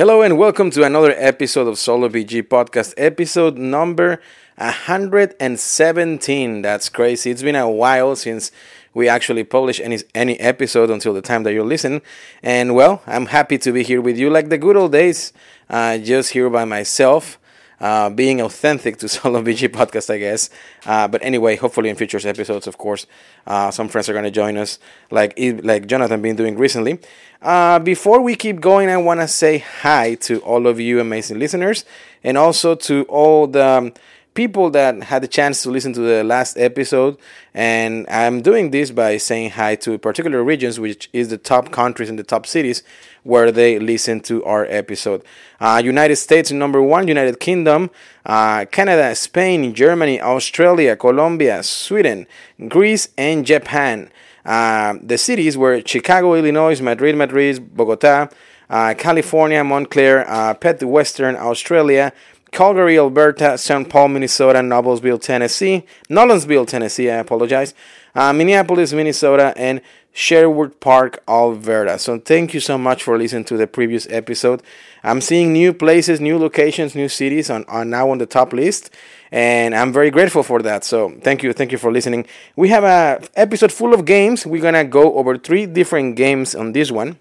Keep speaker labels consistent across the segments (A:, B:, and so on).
A: Hello and welcome to another episode of Solo BG Podcast, episode number 117. That's crazy. It's been a while since we actually published any any episode until the time that you listen. And well, I'm happy to be here with you like the good old days, uh, just here by myself uh, being authentic to Solo BG podcast, I guess. Uh, but anyway, hopefully in future episodes, of course, uh, some friends are going to join us, like like Jonathan been doing recently. Uh, before we keep going, I want to say hi to all of you amazing listeners, and also to all the um, people that had the chance to listen to the last episode. And I'm doing this by saying hi to particular regions, which is the top countries and the top cities where they listen to our episode. Uh, United States number one, United Kingdom, uh, Canada, Spain, Germany, Australia, Colombia, Sweden, Greece, and Japan. Uh, the cities were Chicago, Illinois, Madrid, Madrid, Bogota, uh, California, Montclair, uh, Perth, Western Australia, Calgary, Alberta, St. Paul, Minnesota, Noblesville, Tennessee, Nolensville, Tennessee, I apologize, uh, Minneapolis, Minnesota, and Sherwood Park, Alberta. So thank you so much for listening to the previous episode. I'm seeing new places, new locations, new cities on, on now on the top list, and I'm very grateful for that. So thank you, thank you for listening. We have a episode full of games. We're gonna go over three different games on this one.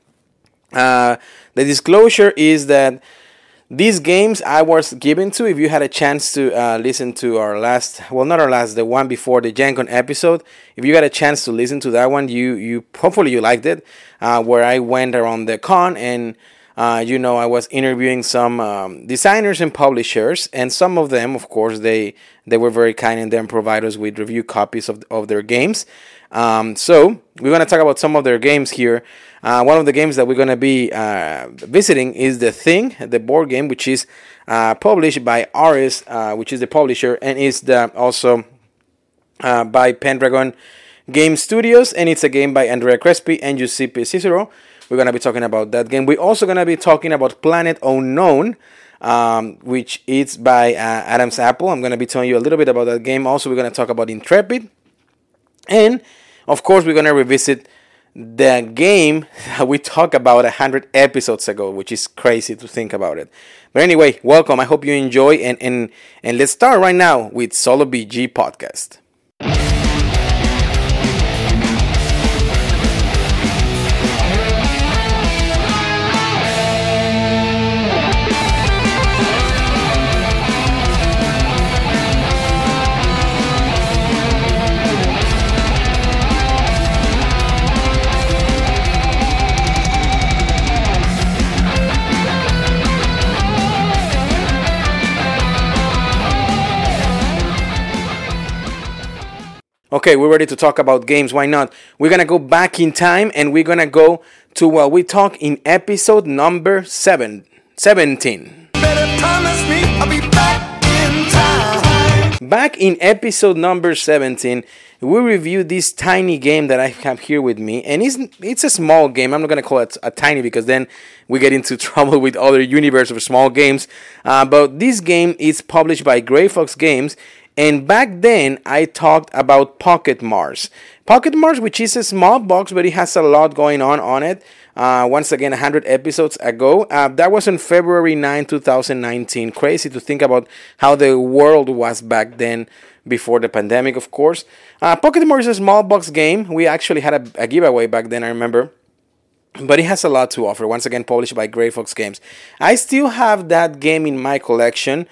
A: Uh, the disclosure is that these games I was given to, if you had a chance to uh, listen to our last, well, not our last, the one before the Gen Con episode, if you got a chance to listen to that one, you, you hopefully you liked it, uh, where I went around the con and uh, you know, I was interviewing some um, designers and publishers, and some of them, of course, they they were very kind and then provide us with review copies of, of their games. Um, so we're gonna talk about some of their games here. Uh, one of the games that we're gonna be uh, visiting is the Thing, the board game, which is uh, published by Ares, uh, which is the publisher, and is the also uh, by Pendragon Game Studios, and it's a game by Andrea Crespi and Giuseppe Cicero. We're going to be talking about that game. We're also going to be talking about Planet Unknown, um, which is by uh, Adams Apple. I'm going to be telling you a little bit about that game. Also, we're going to talk about Intrepid. And, of course, we're going to revisit the game that we talked about 100 episodes ago, which is crazy to think about it. But anyway, welcome. I hope you enjoy. And, and, and let's start right now with Solo BG Podcast. Okay, we're ready to talk about games. Why not? We're gonna go back in time and we're gonna go to what we talk in episode number seven, 17. Back in episode number 17, we reviewed this tiny game that I have here with me, and it's it's a small game. I'm not gonna call it a tiny because then we get into trouble with other universe of small games. Uh, but this game is published by Gray Fox Games, and back then, I talked about Pocket Mars. Pocket Mars, which is a small box, but it has a lot going on on it. Uh, once again, 100 episodes ago. Uh, that was on February 9, 2019. Crazy to think about how the world was back then, before the pandemic, of course. Uh, Pocket Mars is a small box game. We actually had a, a giveaway back then, I remember but it has a lot to offer. Once again, published by Gray Fox Games. I still have that game in my collection.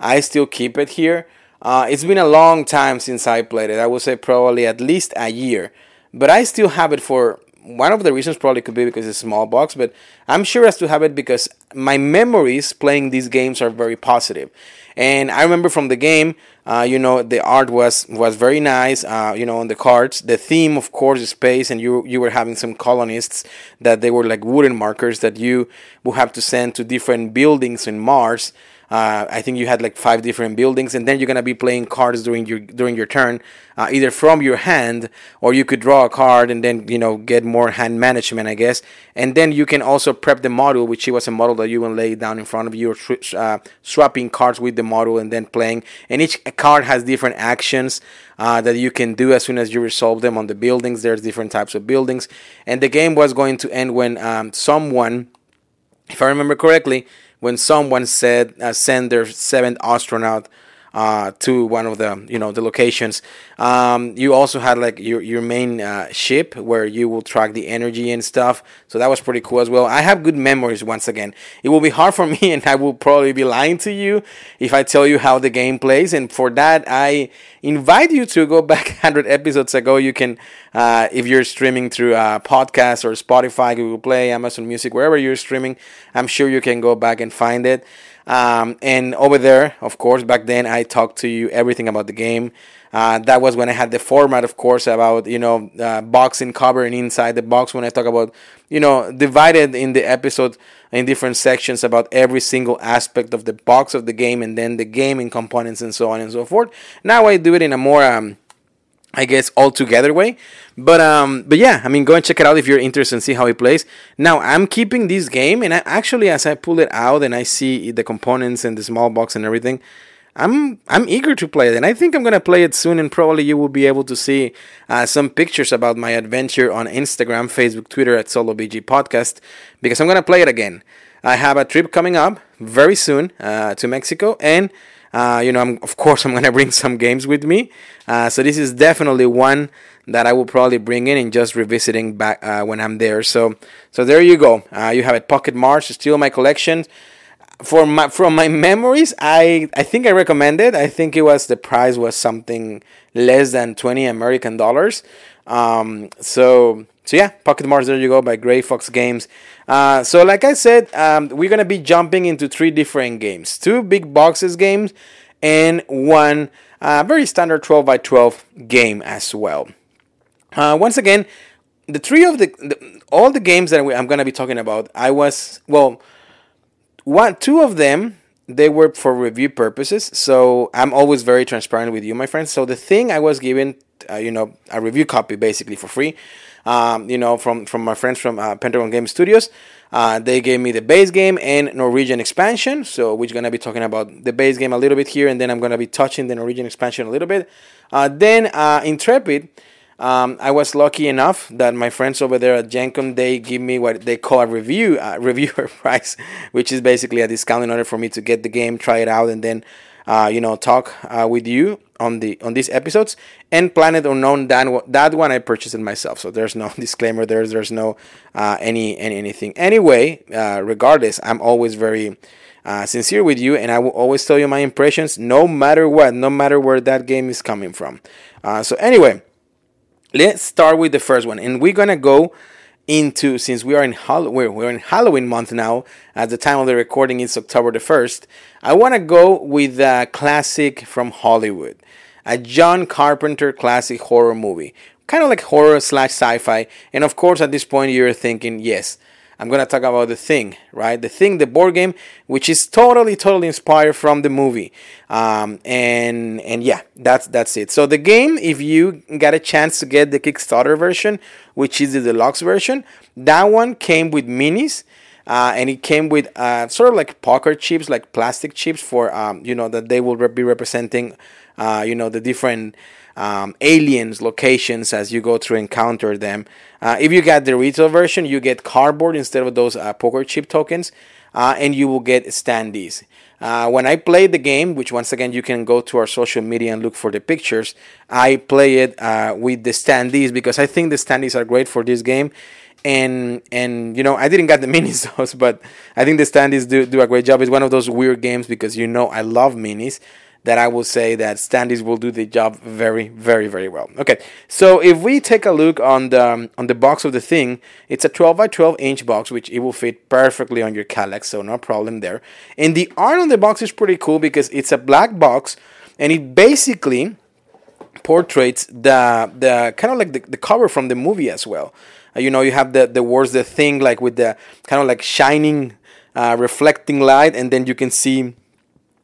A: I still keep it here. Uh, it's been a long time since I played it. I would say probably at least a year. But I still have it for one of the reasons probably could be because it's a small box, but I'm sure as to have it because my memories playing these games are very positive. And I remember from the game, uh, you know, the art was was very nice. Uh, you know, on the cards, the theme, of course, is space, and you you were having some colonists that they were like wooden markers that you would have to send to different buildings in Mars. Uh, I think you had like five different buildings, and then you're gonna be playing cards during your during your turn, uh, either from your hand or you could draw a card and then you know get more hand management, I guess. And then you can also prep the model, which was a model that you will lay down in front of you, or uh, swapping cards with the model and then playing. And each card has different actions uh, that you can do as soon as you resolve them on the buildings. There's different types of buildings, and the game was going to end when um, someone if I remember correctly, when someone said uh, send their seventh astronaut uh, to one of the you know the locations. Um, you also had like your your main uh, ship where you will track the energy and stuff. So that was pretty cool as well. I have good memories. Once again, it will be hard for me, and I will probably be lying to you if I tell you how the game plays. And for that, I invite you to go back 100 episodes ago. You can, uh, if you're streaming through a podcast or Spotify, Google Play, Amazon Music, wherever you're streaming, I'm sure you can go back and find it. Um, and over there, of course, back then I talked to you everything about the game. Uh, that was when I had the format, of course, about you know uh, boxing cover and inside the box. When I talk about you know divided in the episode in different sections about every single aspect of the box of the game and then the gaming components and so on and so forth. Now I do it in a more um, I guess all together way. But um, but yeah, I mean, go and check it out if you're interested and see how it plays. Now I'm keeping this game, and I, actually, as I pull it out and I see the components and the small box and everything, I'm I'm eager to play it, and I think I'm gonna play it soon. And probably you will be able to see uh, some pictures about my adventure on Instagram, Facebook, Twitter at Solo BG Podcast because I'm gonna play it again. I have a trip coming up very soon uh, to Mexico, and uh, you know, I'm, of course, I'm gonna bring some games with me. Uh, so this is definitely one that I will probably bring in and just revisiting back uh, when I'm there. So, so there you go. Uh, you have it, Pocket Mars, still my collection. For my from my memories, I I think I recommend it. I think it was the price was something less than twenty American dollars. Um, so so yeah, Pocket Mars, there you go, by Gray Fox Games. Uh, so like I said, um, we're gonna be jumping into three different games, two big boxes games, and one uh, very standard 12 by 12 game as well. Uh, once again, the three of the, the all the games that I'm gonna be talking about, I was well, one two of them they were for review purposes. So I'm always very transparent with you, my friends. So the thing I was given, uh, you know, a review copy basically for free um, you know, from from my friends from uh, Pendragon Game Studios. Uh, they gave me the base game and Norwegian expansion. So we're gonna be talking about the base game a little bit here, and then I'm gonna be touching the Norwegian expansion a little bit. Uh, then uh, Intrepid. Um, I was lucky enough that my friends over there at Gen Con they give me what they call a review uh, reviewer price, which is basically a discount in order for me to get the game, try it out, and then uh, you know talk uh, with you on the on these episodes. And planet unknown that, that one i purchased it myself. So there's no disclaimer there's there's no uh, any, any anything. Anyway uh, regardless i'm always very uh, sincere with you and i will always tell you my impressions no matter what no matter where that game is coming from. Uh, so anyway let's start with the first one. And we're gonna go into since we are in Hall- we're, we're in Halloween month now. At the time of the recording, it's October the first. I want to go with a classic from Hollywood, a John Carpenter classic horror movie, kind of like horror slash sci-fi. And of course, at this point, you're thinking, yes, I'm gonna talk about the thing, right? The thing, the board game, which is totally, totally inspired from the movie. Um, and and yeah, that's that's it. So the game, if you got a chance to get the Kickstarter version, which is the deluxe version, that one came with minis. Uh, and it came with uh, sort of like poker chips, like plastic chips for um, you know that they will be representing, uh, you know, the different um, aliens locations as you go through encounter them. Uh, if you get the retail version, you get cardboard instead of those uh, poker chip tokens, uh, and you will get standees. Uh, when I played the game, which once again you can go to our social media and look for the pictures, I play it uh, with the standees because I think the standees are great for this game and and you know I didn't get the minis those, but I think the standees do do a great job. It's one of those weird games because you know I love minis, that I will say that standees will do the job very, very, very well. Okay, so if we take a look on the um, on the box of the thing, it's a 12 by 12 inch box, which it will fit perfectly on your Kallax, so no problem there. And the art on the box is pretty cool because it's a black box, and it basically portraits the the kind of like the, the cover from the movie as well. Uh, you know, you have the the words, the thing like with the kind of like shining, uh, reflecting light, and then you can see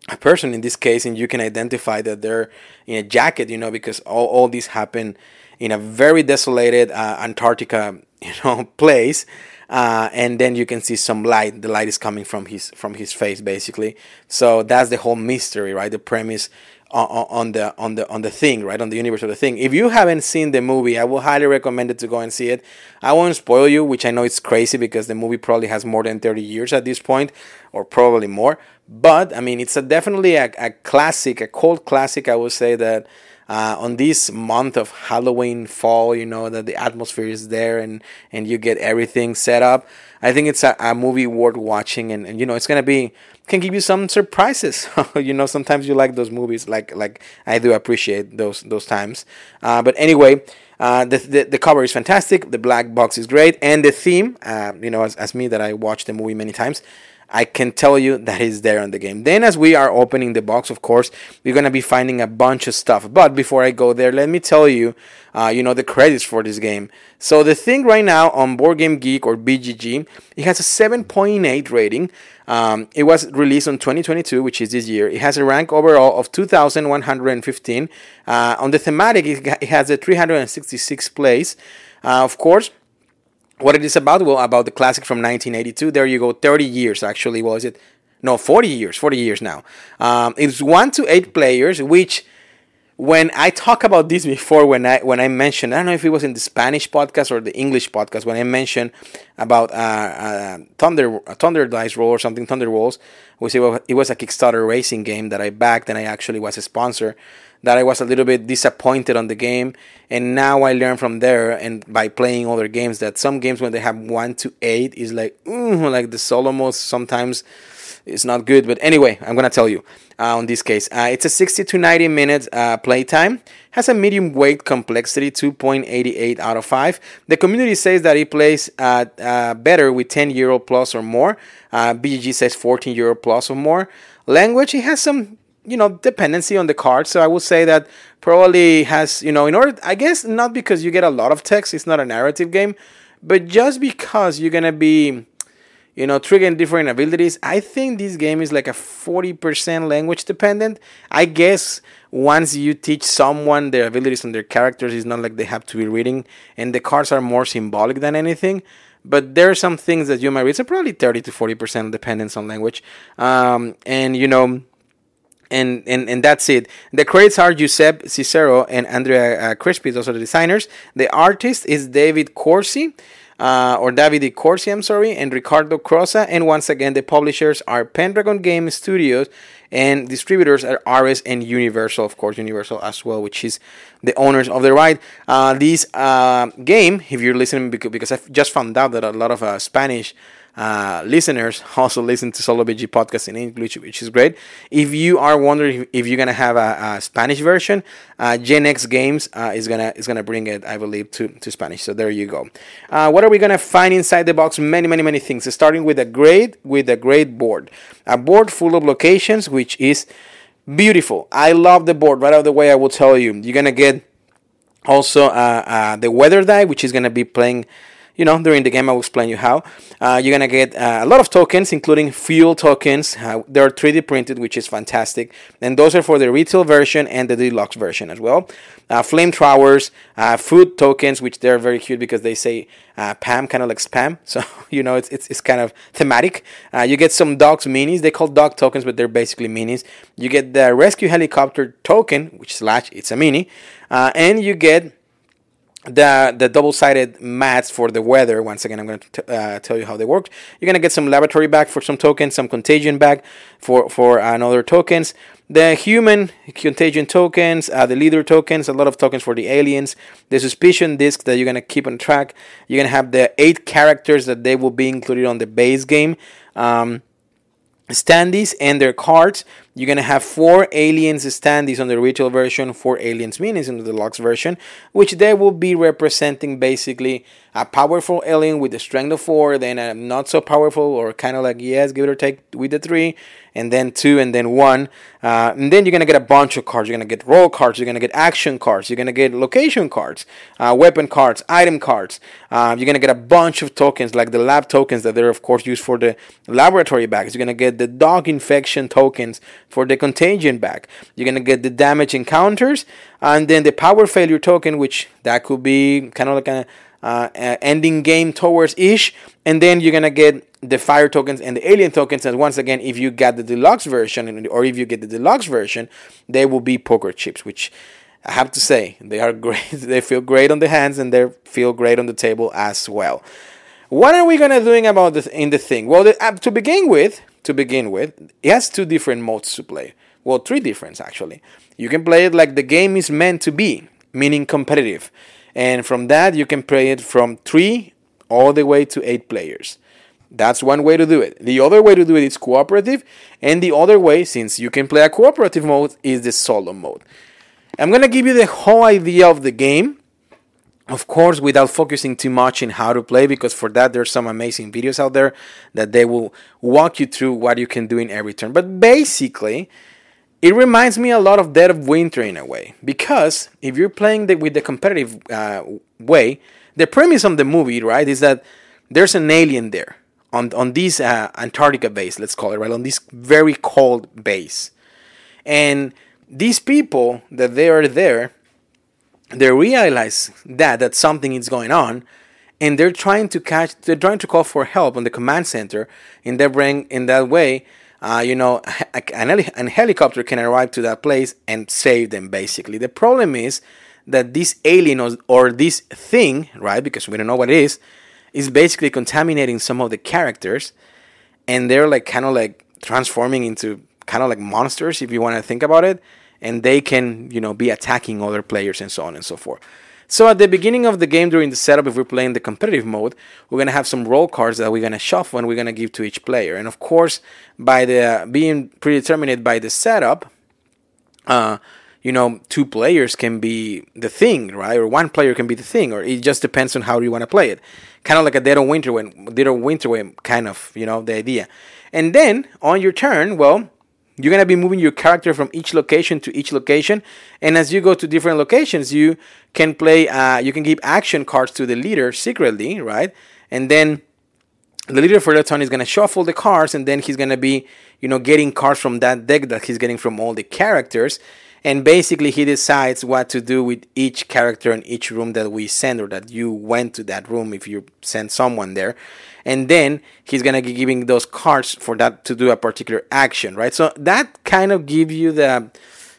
A: a person in this case and you can identify that they're in a jacket you know because all, all these happen in a very desolated uh, antarctica you know place uh, and then you can see some light. The light is coming from his from his face basically. So that's the whole mystery right? The premise on, the on the on the thing, right? On the universe of the thing. If you haven't seen the movie, I will highly recommend it to go and see it. I won't spoil you, which I know it's crazy because the movie probably has more than 30 years at this point, or probably more. But I mean, it's a definitely a, a classic, a cult classic. I would say that. Uh, on this month of Halloween fall, you know that the atmosphere is there and and you get everything set up. I think it's a, a movie worth watching, and, and you know it's gonna be can give you some surprises. you know, sometimes you like those movies, like like I do appreciate those those times. Uh, but anyway, uh, the, the, the cover is fantastic. The black box is great, and the theme, uh, you know, as, as me that I watched the movie many times, I can tell you that is there on the game. Then, as we are opening the box, of course, we're gonna be finding a bunch of stuff. But before I go there, let me tell you, uh, you know, the credits for this game. So the thing right now on Board Game Geek or BGG, it has a 7.8 rating. Um, it was released on 2022, which is this year. It has a rank overall of 2,115. Uh, on the thematic, it has a 366 place. Uh, of course, what it is about? Well, about the classic from 1982. There you go, 30 years actually. Was it? No, 40 years. 40 years now. Um, it's one to eight players, which when I talk about this before, when I when I mentioned, I don't know if it was in the Spanish podcast or the English podcast, when I mentioned about uh, uh, Thunder uh, Thunder Dice Roll or something, Thunder Rolls, which it was, it was a Kickstarter racing game that I backed and I actually was a sponsor. That I was a little bit disappointed on the game, and now I learned from there and by playing other games that some games when they have one to eight is like, mm, like the Solomos sometimes it's not good. But anyway, I'm gonna tell you on this case. Uh, it's a 60 to 90 minutes uh, playtime. Has a medium weight complexity, 2.88 out of 5. The community says that it plays uh, uh, better with 10 euro plus or more. Uh, BGG says 14 euro plus or more. Language, it has some you know dependency on the card so i would say that probably has you know in order i guess not because you get a lot of text it's not a narrative game but just because you're gonna be you know, triggering different abilities. I think this game is like a 40% language dependent. I guess once you teach someone their abilities and their characters, it's not like they have to be reading, and the cards are more symbolic than anything. But there are some things that you might read. So probably 30 to 40% dependence on language. Um, and, you know, and, and and that's it. The credits are Giuseppe Cicero and Andrea uh, Crespi. Those are the designers. The artist is David Corsi uh, or Davide Corsi, I'm sorry, and Riccardo Crosa. And once again, the publishers are Pendragon Game Studios and distributors are Ares and Universal, of course, Universal as well, which is the owners of the right. Uh, this uh, game, if you're listening, because, because I just found out that a lot of uh, Spanish uh, listeners also listen to Solo BG podcast in English, which is great. If you are wondering if, you're gonna have a, a Spanish version, uh, Gen X Games uh, is gonna is gonna bring it, I believe, to, to Spanish. So there you go. Uh, what are we gonna find inside the box? Many, many, many things. Starting with a great with a great board, a board full of locations, which is beautiful. I love the board. Right out of the way, I will tell you, you're gonna get also uh, uh, the weather die, which is gonna be playing you know, during the game I will explain you how. Uh, you're gonna get uh, a lot of tokens, including fuel tokens. Uh, they're 3D printed, which is fantastic, and those are for the retail version and the deluxe version as well. Uh, flamethrowers, uh, food tokens, which they're very cute because they say uh, Pam, kind of like spam. So you know, it's it's, it's kind of thematic. you get some dogs minis. They call dog tokens, but they're basically minis. You get the rescue helicopter token, which slash it's a mini, and you get the the double-sided mats for the weather. Once again i'm going to uh, tell you how they work. You're going to get some laboratory bag for some tokens some contagion bag for for another tokens. The human contagion tokens uh, the leader tokens a lot of tokens for the aliens. The suspicion disk that you're going to keep on track. You're going to have the eight characters that they will be included on the base game. Um, standees and their cards. You're gonna have four aliens standees on the retail version, four aliens minis in the deluxe version, which they will be representing basically a powerful alien with the strength of four, then a not so powerful or kind of like yes, give it or take with the three, and then two, and then one. Uh, and then you're gonna get a bunch of cards. You're gonna get role cards. You're gonna get action cards. You're gonna get location cards, uh, weapon cards, item cards. Uh, you're gonna get a bunch of tokens like the lab tokens that they're of course used for the laboratory bags. You're gonna get the dog infection tokens for the contagion bag. You're gonna get the damage encounters, and then the power failure token, which that could be kind of like a uh, ending game towards ish, and then you're gonna get the fire tokens and the alien tokens. And once again, if you get the deluxe version or if you get the deluxe version, they will be poker chips, which I have to say they are great. they feel great on the hands and they feel great on the table as well. What are we gonna doing about this in the thing? Well, the, uh, to begin with, to begin with, it has two different modes to play. Well, three different actually. You can play it like the game is meant to be, meaning competitive, and from that you can play it from three all the way to eight players. That's one way to do it. The other way to do it is cooperative, and the other way, since you can play a cooperative mode, is the solo mode. I'm gonna give you the whole idea of the game, of course, without focusing too much in how to play, because for that there's some amazing videos out there that they will walk you through what you can do in every turn. But basically, it reminds me a lot of Dead of Winter in a way, because if you're playing the, with the competitive uh, way, the premise of the movie, right, is that there's an alien there on on this uh, Antarctica base, let's call it right, on this very cold base, and these people that they are there, they realize that that something is going on, and they're trying to catch, they're trying to call for help on the command center. In that bring in that way, uh, you know, an, an helicopter can arrive to that place and save them. Basically, the problem is that this alien or, or this thing, right? Because we don't know what it is is basically contaminating some of the characters and they're like kind of like transforming into kind of like monsters if you want to think about it and they can you know be attacking other players and so on and so forth so at the beginning of the game during the setup if we're playing the competitive mode we're going to have some role cards that we're going to shuffle and we're going to give to each player and of course by the being predetermined by the setup uh, you know, two players can be the thing, right? Or one player can be the thing, or it just depends on how you want to play it. Kind of like a Dead of Winter when Dead of Winter when kind of, you know, the idea. And then on your turn, well, you're gonna be moving your character from each location to each location, and as you go to different locations, you can play. Uh, you can give action cards to the leader secretly, right? And then the leader for that turn is gonna shuffle the cards, and then he's gonna be, you know, getting cards from that deck that he's getting from all the characters and basically he decides what to do with each character in each room that we send or that you went to that room if you send someone there. And then he's gonna be giving those cards for that to do a particular action right? So that kind of gives you the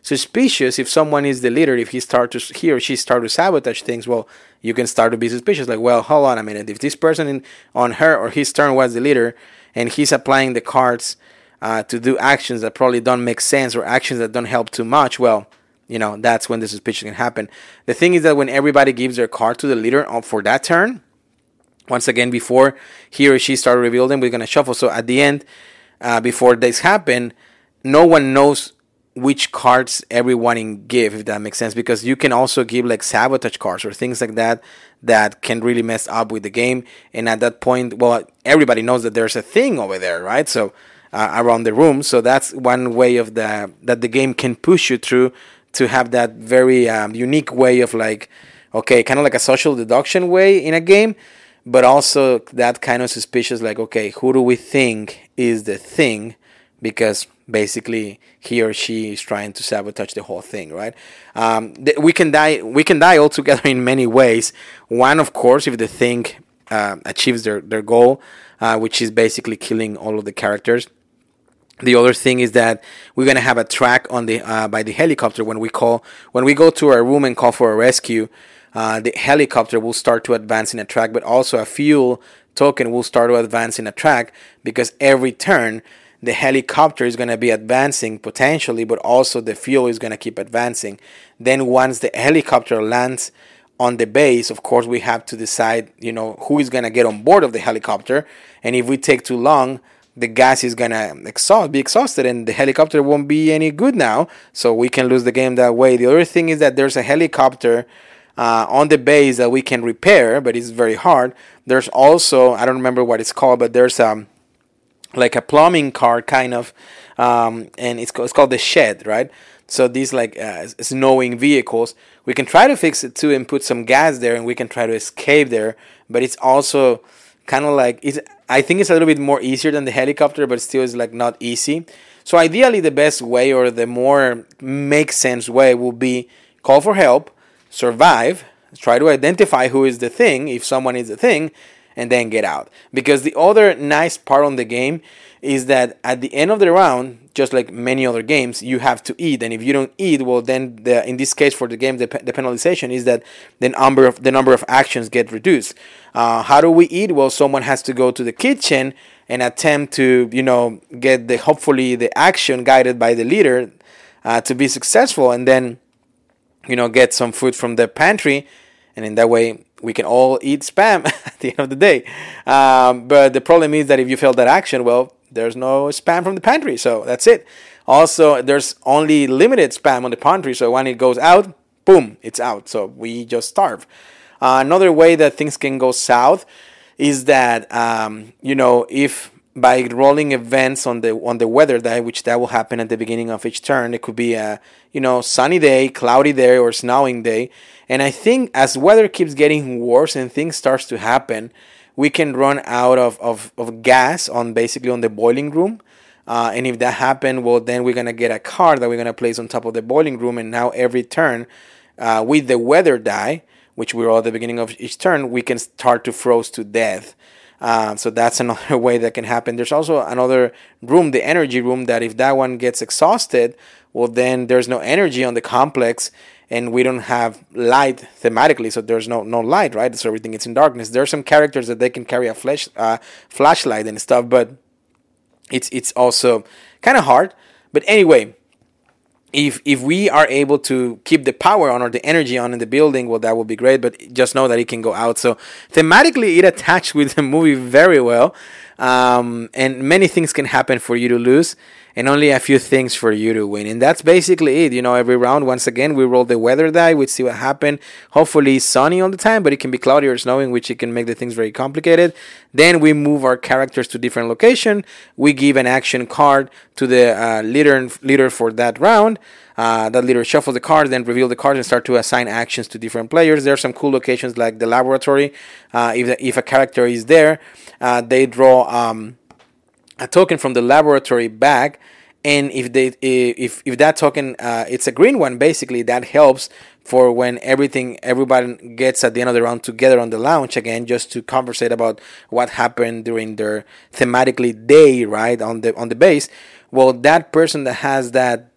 A: suspicious if someone is the leader if he start to he or she start to sabotage things well you can start to be suspicious like well hold on a minute. If this person in, on her or his turn was the leader and he's applying the cards uh, to do actions that probably don't make sense or actions that don't help too much, well, you know, that's when the suspicion can happen. The thing is that when everybody gives their card to the leader for that turn, once again, before he or she start revealing, we're going to shuffle. So at the end, uh, before this happen, no one knows which cards everyone give, if that makes sense, because you can also give like sabotage cards or things like that that can really mess up with the game. And at that point, well, everybody knows that there's a thing over there, right? So uh, around the room. So that's one way of the that the game can push you through to have that very um, unique way of like, okay, kind of like a social deduction way in a game, but also that kind of suspicious like, okay, who do we think is the thing? Because basically he or she is trying to sabotage the whole thing, right? Um, th- we can die. We can die altogether in many ways. One, of course, if the thing uh, achieves their their goal, uh, which is basically killing all of the characters the other thing is that we're gonna have a track on the uh, by the helicopter when we call when we go to our room and call for a rescue. Uh, the helicopter will start to advance in a track, but also a fuel token will start to advance in a track because every turn the helicopter is going to be advancing potentially, but also the fuel is going to keep advancing. Then once the helicopter lands on the base, of course, we have to decide, you know, who is going to get on board of the helicopter, and if we take too long the gas is gonna exhaust, be exhausted and the helicopter won't be any good now so we can lose the game that way. The other thing is that there's a helicopter uh, on the base that we can repair but it's very hard. There's also i don't remember what it's called but there's um like a plumbing car kind of um, and it's, it's called the shed right? So these like uh, snowing vehicles we can try to fix it too and put some gas there and we can try to escape there but it's also kind of like it's I think it's a little bit more easier than the helicopter, but still is like not easy. So ideally, the best way or the more make sense way would be call for help, survive, try to identify who is the thing, if someone is the thing, and then get out. Because the other nice part on the game is that at the end of the round, just like many other games, you have to eat, and if you don't eat, well, then the, in this case for the game, the, the penalization is that the number of the number of actions get reduced. Uh, how do we eat? Well, someone has to go to the kitchen and attempt to, you know, get the hopefully the action guided by the leader uh, to be successful, and then, you know, get some food from the pantry, and in that way we can all eat spam at the end of the day. Um, but the problem is that if you fail that action, well, there's no spam from the pantry, so that's it. Also, there's only limited spam on the pantry, so when it goes out, boom, it's out. So we just starve. Uh, another way that things can go south is that um, you know if by rolling events on the on the weather day, which that will happen at the beginning of each turn, it could be a you know sunny day, cloudy day, or snowing day. And I think as weather keeps getting worse and things starts to happen, we can run out of, of, of gas on basically on the boiling room. Uh, and if that happens, well, then we're gonna get a card that we're gonna place on top of the boiling room, and now every turn, uh, with the weather die, which we're all at the beginning of each turn, we can start to froze to death. Uh, so that's another way that can happen. There's also another room, the energy room, that if that one gets exhausted, well, then there's no energy on the complex, and we don't have light thematically, so there's no no light, right? So everything is in darkness. There are some characters that they can carry a flash uh, flashlight and stuff, but it's it's also kind of hard. But anyway, if if we are able to keep the power on or the energy on in the building, well, that would be great. But just know that it can go out. So thematically, it attached with the movie very well, um, and many things can happen for you to lose and only a few things for you to win. And that's basically it. You know, every round, once again, we roll the weather die, we see what happened. Hopefully, sunny all the time, but it can be cloudy or snowing, which it can make the things very complicated. Then we move our characters to different location. We give an action card to the uh, leader leader for that round. Uh, that leader shuffles the cards, then reveal the cards and start to assign actions to different players. There are some cool locations like the laboratory. Uh, if the, if a character is there, uh, they draw. Um, a token from the laboratory bag and if they if if that token uh, it's a green one basically that helps for when everything everybody gets at the end of the round together on the lounge again just to conversate about what happened during their thematically day right on the on the base well that person that has that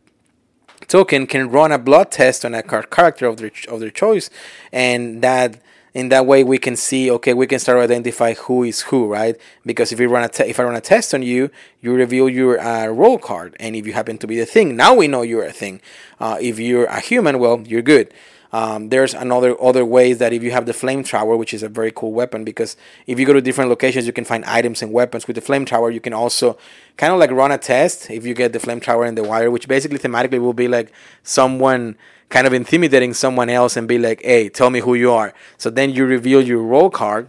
A: token can run a blood test on a character of their of their choice and that in that way we can see okay we can start to identify who is who right? Because if we run a te- if i run a test on you you reveal your uh, role card and if you happen to be the thing now we know you're a thing. Uh, if you're a human well you're good um, there's another other ways that if you have the flame tower, which is a very cool weapon, because if you go to different locations, you can find items and weapons with the flame tower. You can also kind of like run a test if you get the flame tower and the wire, which basically thematically will be like someone kind of intimidating someone else and be like, hey, tell me who you are. So then you reveal your role card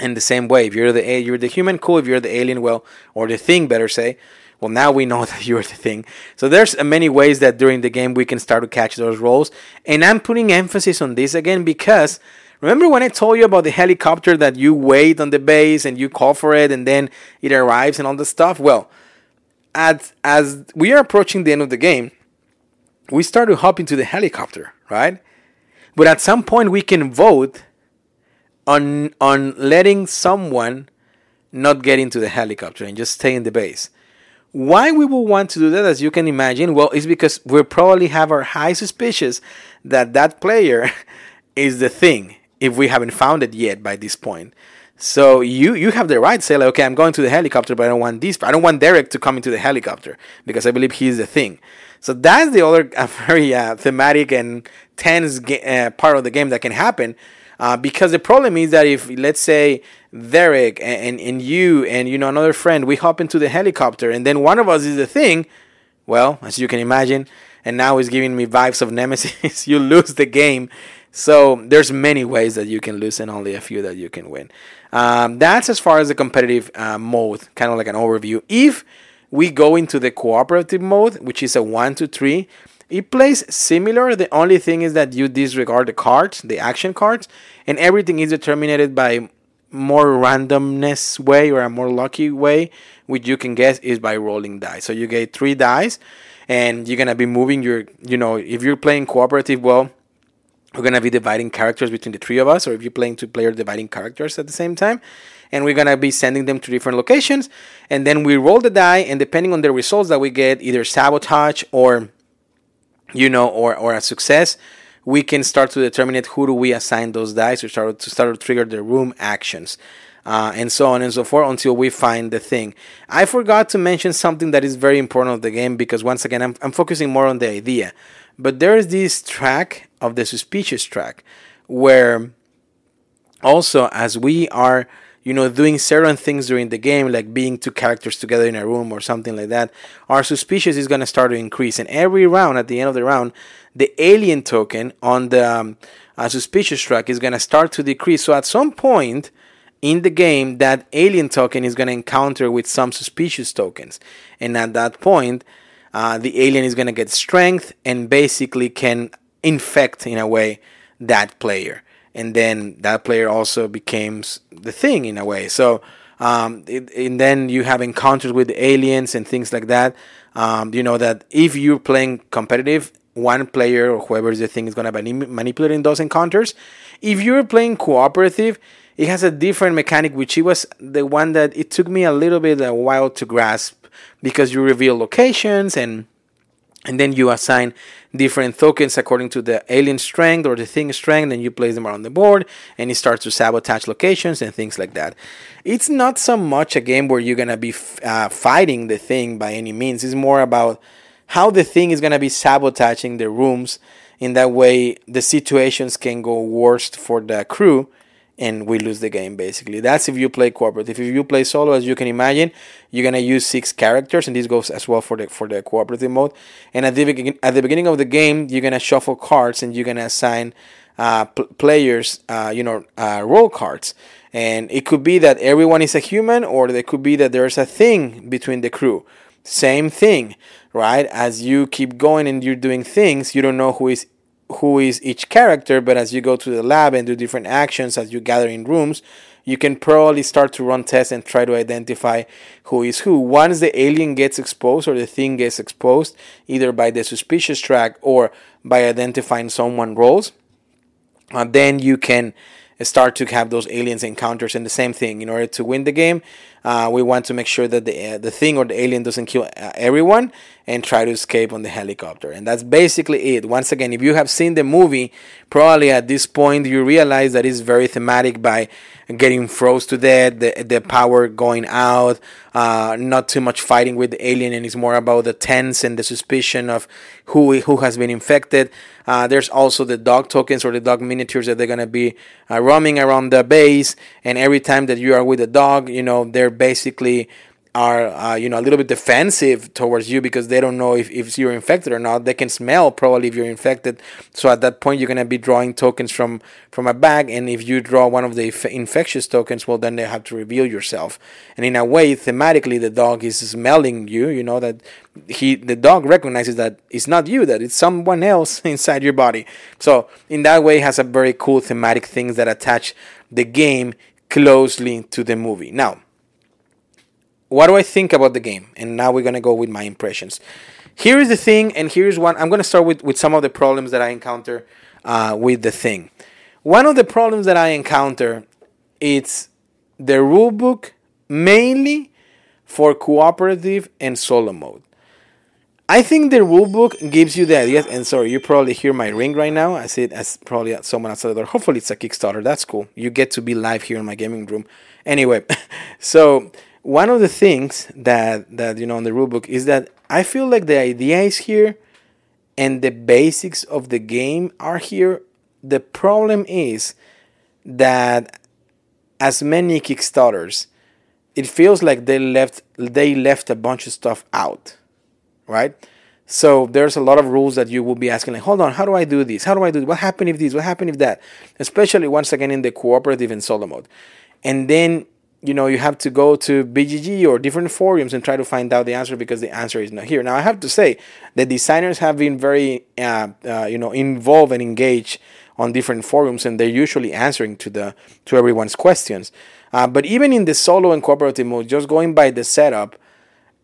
A: in the same way. If you're the you're the human, cool. If you're the alien, well, or the thing, better say. Well, now we know that you're the thing. So there's many ways that during the game we can start to catch those roles. And I'm putting emphasis on this again because remember when I told you about the helicopter that you wait on the base and you call for it and then it arrives and all the stuff? Well, as as we are approaching the end of the game, we start to hop into the helicopter, right? But at some point we can vote on on letting someone not get into the helicopter and just stay in the base. Why we will want to do that, as you can imagine, well, it's because we probably have our high suspicions that that player is the thing if we haven't found it yet by this point. So you you have the right to say like, okay, I'm going to the helicopter, but I don't want this. I don't want Derek to come into the helicopter because I believe he's the thing. So that's the other very uh, thematic and tense uh, part of the game that can happen. Uh, because the problem is that if let's say Derek and, and, and you and you know another friend we hop into the helicopter and then one of us is the thing, well as you can imagine, and now he's giving me vibes of Nemesis. you lose the game. So there's many ways that you can lose and only a few that you can win. Um, that's as far as the competitive uh, mode, kind of like an overview. If we go into the cooperative mode, which is a one to three. It plays similar. The only thing is that you disregard the cards, the action cards, and everything is determined by more randomness way or a more lucky way, which you can guess is by rolling dice. So you get three dice, and you're gonna be moving your, you know, if you're playing cooperative, well, we're gonna be dividing characters between the three of us, or if you're playing two player, dividing characters at the same time. And we're gonna be sending them to different locations, and then we roll the die, and depending on the results that we get, either sabotage or you know, or or a success, we can start to determine it. who do we assign those dice to start to start to trigger the room actions. Uh, and so on and so forth until we find the thing. I forgot to mention something that is very important of the game because once again I'm, I'm focusing more on the idea. But there is this track of the suspicious track where also as we are you know doing certain things during the game like being two characters together in a room or something like that our suspicious is going to start to increase. And every round at the end of the round the alien token on the um, uh, suspicious track is going to start to decrease. So at some point in the game that alien token is going to encounter with some suspicious tokens. And at that point uh, the alien is going to get strength and basically can infect in a way that player and then that player also becomes the thing in a way. So um, it, and then you have encounters with aliens and things like that. Um, you know that if you're playing competitive one player or whoever is the thing is going to be manipulating those encounters. If you're playing cooperative it has a different mechanic which it was the one that it took me a little bit a while to grasp because you reveal locations and and then you assign different tokens according to the alien strength or the thing strength and you place them around the board and it starts to sabotage locations and things like that. It's not so much a game where you're to be uh, fighting the thing by any means. It's more about how the thing is to be sabotaging the rooms in that way the situations can go worst for the crew and we lose the game basically. That's if you play cooperative. If you play solo, as you can imagine, you're gonna use six characters, and this goes as well for the for the cooperative mode. And at the at the beginning of the game, you're gonna shuffle cards and you're gonna assign uh, players, uh, you know, uh, role cards. And it could be that everyone is a human, or it could be that there's a thing between the crew. Same thing, right? As you keep going and you're doing things, you don't know who is who is each character, but as you go to the lab and do different actions as you gather in rooms, you can probably start to run tests and try to identify who is who. Once the alien gets exposed or the thing gets exposed, either by the suspicious track or by identifying someone roles, uh, then you can start to have those aliens encounters and the same thing in order to win the game uh, we want to make sure that the uh, the thing or the alien doesn't kill uh, everyone and try to escape on the helicopter. And that's basically it. Once again if you have seen the movie probably at this point you realize that it's very thematic by getting froze to death, the the power going out, uh, not too much fighting with the alien, and it's more about the tense and the suspicion of who who has been infected. Uh, there's also the dog tokens or the dog miniatures that they're gonna be uh, roaming around the base, and every time that you are with a dog, you know they're basically are uh, you know a little bit defensive towards you because they don't know if, if you're infected or not. They can smell probably if you're infected. So at that point you're going to be drawing tokens from from a bag. And if you draw one of the inf- infectious tokens well then they have to reveal yourself. And in a way thematically the dog is smelling you you know that he the dog recognizes that it's not you that it's someone else inside your body. So in that way has a very cool thematic things that attach the game closely to the movie. Now what do I think about the game? And now we're gonna go with my impressions. Here is the thing, and here's one. I'm gonna start with with some of the problems that I encounter uh, with the thing. One of the problems that I encounter it's the rulebook mainly for cooperative and solo mode. I think the rulebook gives you the ideas. And sorry, you probably hear my ring right now. I see it as probably someone outside the door. Hopefully, it's a Kickstarter. That's cool. You get to be live here in my gaming room. Anyway, so one of the things that that you know in the rulebook is that I feel like the idea is here and the basics of the game are here. The problem is that as many Kickstarters, it feels like they left they left a bunch of stuff out, right? So there's a lot of rules that you will be asking, like, hold on, how do I do this? How do I do this? What happened if this? What happened if that? Especially once again in the cooperative and solo mode. And then you know you have to go to BGG or different forums and try to find out the answer because the answer is not here. Now I have to say the designers have been very uh, uh, you know involved and engaged on different forums and they're usually answering to the to everyone's questions. Uh, but even in the solo and cooperative mode, just going by the setup,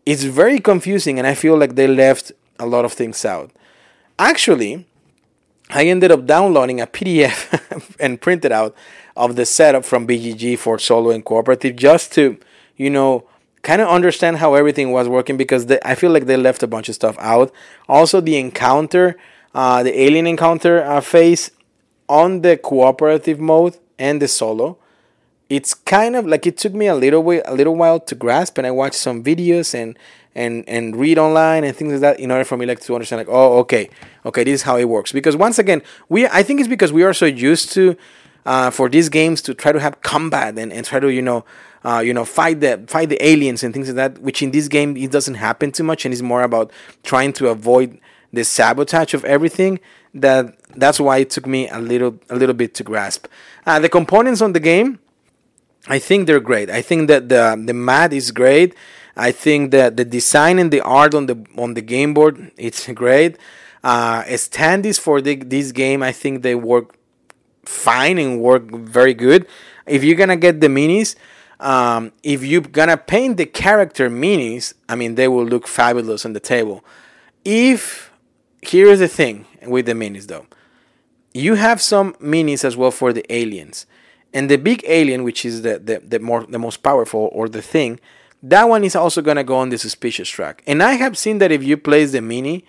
A: it's very confusing and I feel like they left a lot of things out. Actually, I ended up downloading a PDF and printed out of the setup from BGG for solo and cooperative just to, you know, kind of understand how everything was working because they, I feel like they left a bunch of stuff out. Also, the encounter, uh, the alien encounter uh, phase on the cooperative mode and the solo. It's kind of like it took me a little way, a little while to grasp, and I watched some videos and and and read online and things like that in order for me like to understand like oh okay okay this is how it works. Because once again we I think it's because we are so used to uh, for these games to try to have combat and, and try to you know uh, you know fight the fight the aliens and things like that which in this game it doesn't happen too much and it's more about trying to avoid the sabotage of everything that that's why it took me a little a little bit to grasp. Uh, the components on the game I think they're great. I think that the the mat is great I think that the design and the art on the on the game board it's great. Uh, standees for the, this game, I think they work fine and work very good. If you're gonna get the minis, um, if you're gonna paint the character minis, I mean they will look fabulous on the table. If here's the thing with the minis though, you have some minis as well for the aliens, and the big alien, which is the the, the more the most powerful or the thing that one is also going to go on the suspicious track. And I have seen that if you place the mini,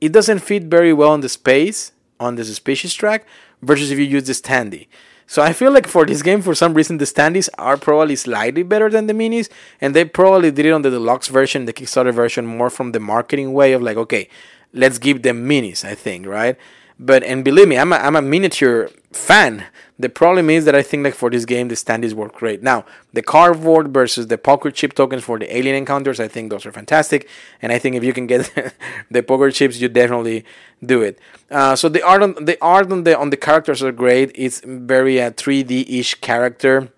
A: it doesn't fit very well in the space on the suspicious track versus if you use the standee. So I feel like for this game, for some reason, the standees are probably slightly better than the minis, and they probably did it on the deluxe version, the Kickstarter version, more from the marketing way of like, okay, let's give them minis. I think, right? But and believe me, I'm a, I'm a miniature fan. The problem is that I think like for this game the standees work great. Now the cardboard versus the poker chip tokens for the alien encounters, I think those are fantastic. And I think if you can get the poker chips, you definitely do it. Uh, so the art on the art on the on the characters are great. It's very uh, 3D ish character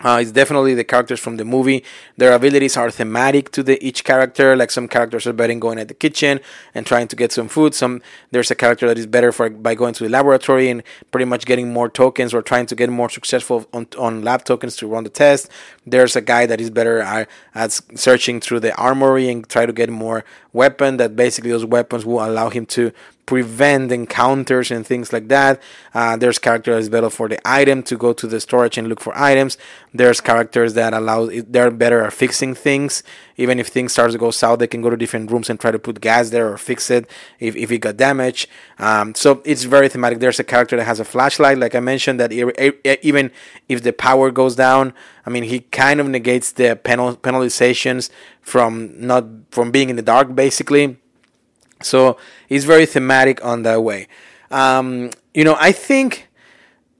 A: uh, it's definitely the characters from the movie. Their abilities are thematic to the each character. Like some characters are better in going at the kitchen and trying to get some food. Some there's a character that is better for by going to the laboratory and pretty much getting more tokens or trying to get more successful on, on lab tokens to run the test. There's a guy that is better at, at searching through the armory and try to get more weapon. That basically those weapons will allow him to prevent encounters and things like that. Uh, there's characters better for the item to go to the storage and look for items. There's characters that allow they're better at fixing things. Even if things start to go south, they can go to different rooms and try to put gas there or fix it if, if it got damaged. Um, so it's very thematic. There's a character that has a flashlight, like I mentioned, that even if the power goes down, I mean, he kind of negates the penal- penalizations from not from being in the dark, basically so it's very thematic on that way. Um, you know, I think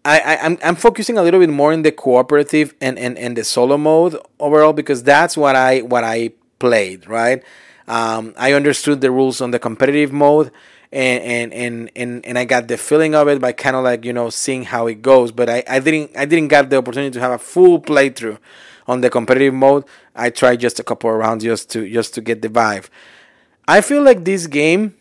A: I, am I'm, I'm focusing a little bit more in the cooperative and, and, and the solo mode overall because that's what I what I played, right? Um, I understood the rules on the competitive mode and, and, and, and, and I got the feeling of it by kind of like, you know, seeing how it goes. But I, I didn't I didn't get the opportunity to have a full playthrough on the competitive mode. I tried just a couple of rounds just to just to get the vibe. I feel like this game,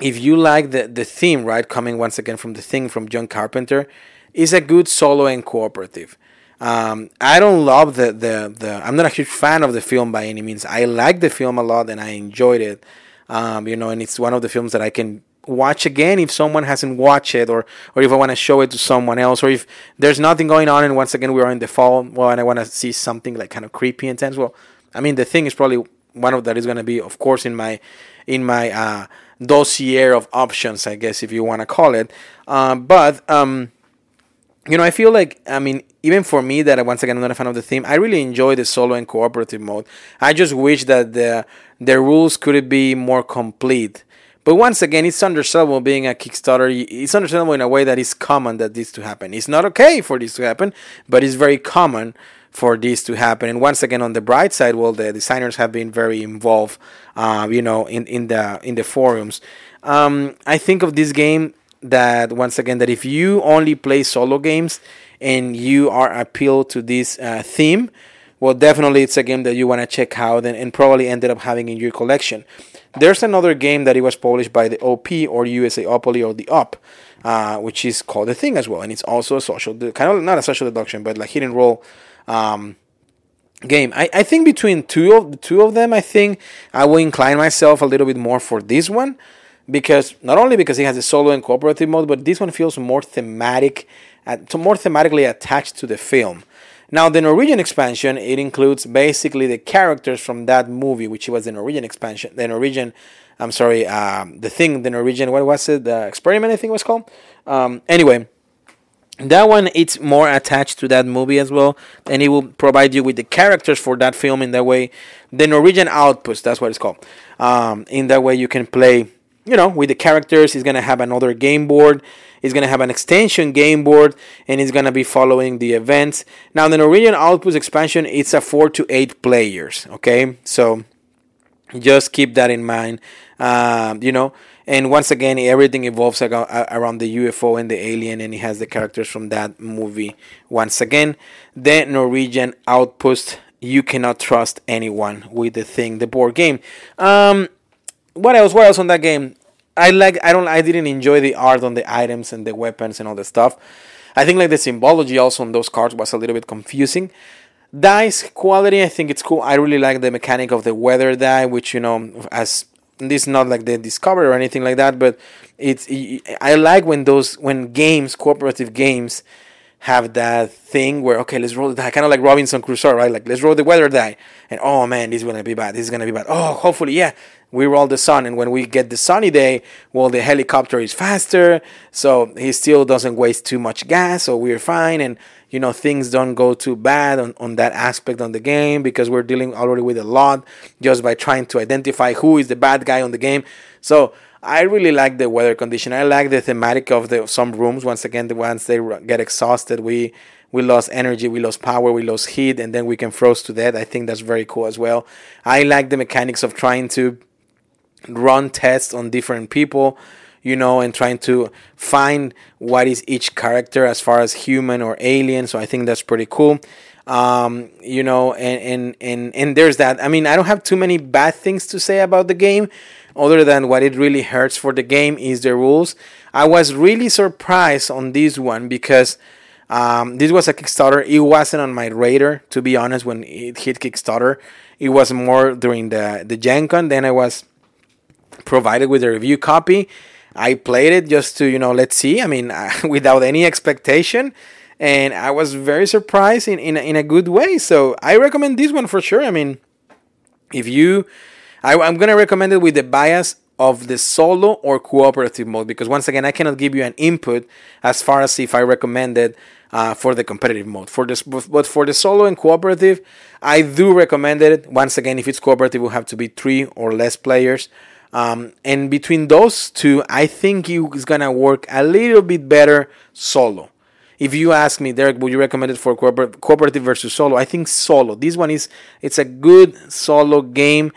A: if you like the, the theme, right, coming once again from the thing from John Carpenter, is a good solo and cooperative. Um, I don't love the, the, the, I'm not a huge fan of the film by any means. I like the film a lot and I enjoyed it. Um, you know, and it's one of the films that I can watch again if someone hasn't watched it or or if I want to show it to someone else or if there's nothing going on and once again we are in the fall well and I want to see something like kind of creepy intense well I mean the thing is probably one of that is going to be, of course, in my in my uh, dossier of options, I guess, if you want to call it. Uh, but um, you know, I feel like I mean, even for me, that once again I'm not a fan of the theme. I really enjoy the solo and cooperative mode. I just wish that the the rules could be more complete. But once again, it's understandable being a Kickstarter. It's understandable in a way that it's common that this to happen. It's not okay for this to happen, but it's very common for this to happen. And once again, on the bright side, well, the designers have been very involved, uh, you know, in, in the in the forums. Um, I think of this game that once again that if you only play solo games and you are appealed to this uh, theme, well, definitely it's a game that you want to check out and, and probably ended up having in your collection. There's another game that it was published by the OP or USA USAopoly or the UP, uh, which is called The Thing as well, and it's also a social, kind of not a social deduction, but like hidden role um, game. I, I think between two of two of them, I think I will incline myself a little bit more for this one because not only because it has a solo and cooperative mode, but this one feels more thematic, uh, more thematically attached to the film. Now, the Norwegian expansion it includes basically the characters from that movie, which was the Norwegian expansion, the Norwegian. I'm sorry, um, the thing, the Norwegian. What was it? The experiment, I think it was called. Um, anyway, that one it's more attached to that movie as well and it will provide you with the characters for that film in that way. The norwegian outpost that's what it's called. Um, in that way you can play you know with the characters. It's going to have another game board. It's going to have an extension game board and it's going to be following the events. Now the norwegian outpost expansion it's a four to eight players okay? So just keep that in mind. Um, you know and once again, everything evolves around the UFO and the alien, and it has the characters from that movie. Once again, the Norwegian outpost. You cannot trust anyone with the thing, the board game. Um, what else? What else on that game? I like. I don't. I didn't enjoy the art on the items and the weapons and all the stuff. I think like the symbology also on those cards was a little bit confusing. Dice quality, I think it's cool. I really like the mechanic of the weather die, which you know, as this is not like the discovery or anything like that but it's i like when those when games cooperative games have that thing where okay let's roll the die. Kind of like robinson crusoe right? Like let's roll the weather die. And oh man this is gonna be bad. This is gonna be bad. Oh hopefully yeah we roll the sun. And when we get the sunny day well the helicopter is faster so he still doesn't waste too much gas so we're fine. And you know things don't go too bad on, on that aspect on the game because we're dealing already with a lot just by trying to identify who is the bad guy on the game. So i really like the weather condition. I like the thematic of the some rooms. Once again the ones they get exhausted we we lost energy we lost power we lost heat and then we can froze to death. I think that's very cool as well. I like the mechanics of trying to run tests on different people you know, and trying to find what is each character as far as human or alien. So I think that's pretty cool. Um, you know, and, and and and there's that. I mean, I don't have too many bad things to say about the game, other than what it really hurts for the game is the rules. I was really surprised on this one because. Um, this was a Kickstarter. It wasn't on my radar, to be honest, when it hit Kickstarter. It was more during the the Gen Con. Then I was provided with a review copy, I played it just to, you know, let's see. I mean, without any expectation. And I was very surprised in, in, in a good way. So I recommend this one for sure. I mean, if you, I, I'm going to recommend it with the bias of the solo or cooperative mode because once again, I cannot give you an input as far as if I recommend it uh, for the competitive mode. For this, but for the solo and cooperative, I do recommend it. Once again, if it's cooperative, will have to be three or less players. Um, and between those two, I think it's gonna work a little bit better solo. If you ask me, Derek, would you recommend it for cooperative versus solo? I think solo. This one is it's a good solo game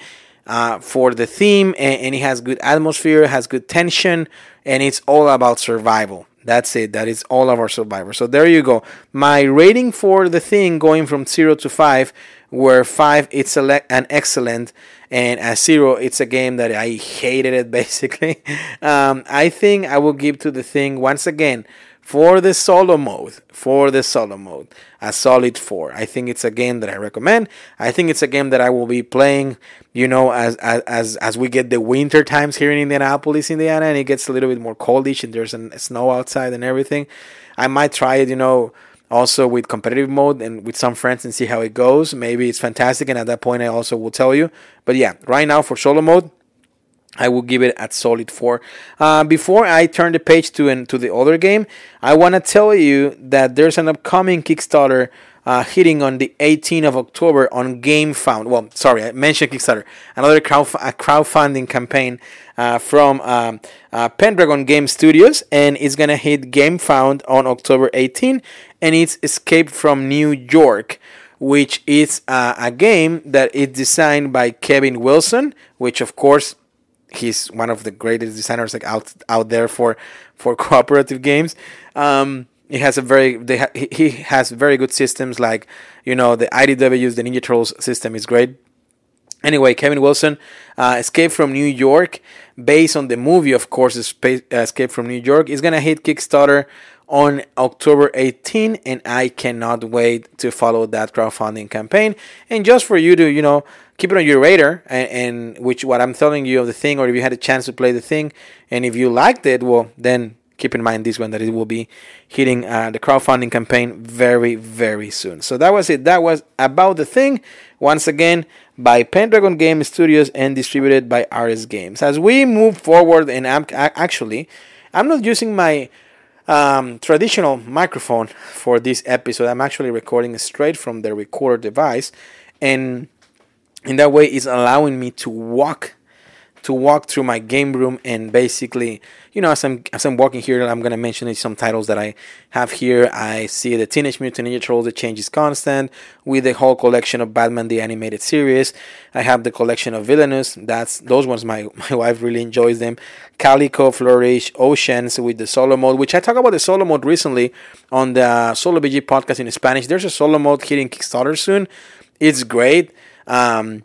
A: uh, for the theme, and, and it has good atmosphere, has good tension, and it's all about survival. That's it. That is all of our survivors. So there you go. My rating for the thing going from zero to five, where five it's an excellent, and at zero it's a game that I hated it basically. Um, I think I will give to the thing once again for the solo mode. For the solo mode, a solid four. I think it's a game that I recommend. I think it's a game that I will be playing. You know, as as as we get the winter times here in Indianapolis, Indiana, and it gets a little bit more coldish, and there's an, snow outside and everything. I might try it. You know also with competitive mode and with some friends and see how it goes. Maybe it's fantastic, and at that point, I also will tell you. But yeah, right now for solo mode, I will give it at solid four. Uh, before I turn the page to an, to the other game, I want to tell you that there's an upcoming Kickstarter uh, hitting on the 18th of October on GameFound. Well, sorry, I mentioned Kickstarter. Another crowd, crowdfunding campaign uh, from um, uh, Pendragon Game Studios, and it's gonna hit GameFound on October 18, and it's Escape from New York, which is uh, a game that is designed by Kevin Wilson, which of course he's one of the greatest designers like out out there for for cooperative games. Um, he has a very they ha- he has very good systems like you know the IDW's the Ninja Turtles system is great. Anyway, Kevin Wilson, uh, Escape from New York, based on the movie, of course, Escape from New York, is gonna hit Kickstarter on October 18, and I cannot wait to follow that crowdfunding campaign. And just for you to, you know, keep it on your radar, and, and which what I'm telling you of the thing, or if you had a chance to play the thing, and if you liked it, well, then keep in mind this one that it will be hitting uh, the crowdfunding campaign very very soon. So that was it. That was about the thing. Once again by pendragon game studios and distributed by rs games. As we move forward and I'm, actually i'm not using my um, traditional microphone for this episode. I'm actually recording straight from the recorder device. And in that way it's allowing me to walk to walk through my game room and basically, you know, as I'm as I'm walking here, I'm gonna mention some titles that I have here. I see the Teenage Mutant Ninja Turtles: The Change is Constant, with the whole collection of Batman the animated series. I have the collection of Villainous. That's those ones. My my wife really enjoys them. Calico, Flourish, Oceans with the solo mode, which I talked about the solo mode recently on the Solo BG podcast in Spanish. There's a solo mode hitting Kickstarter soon. It's great. Um,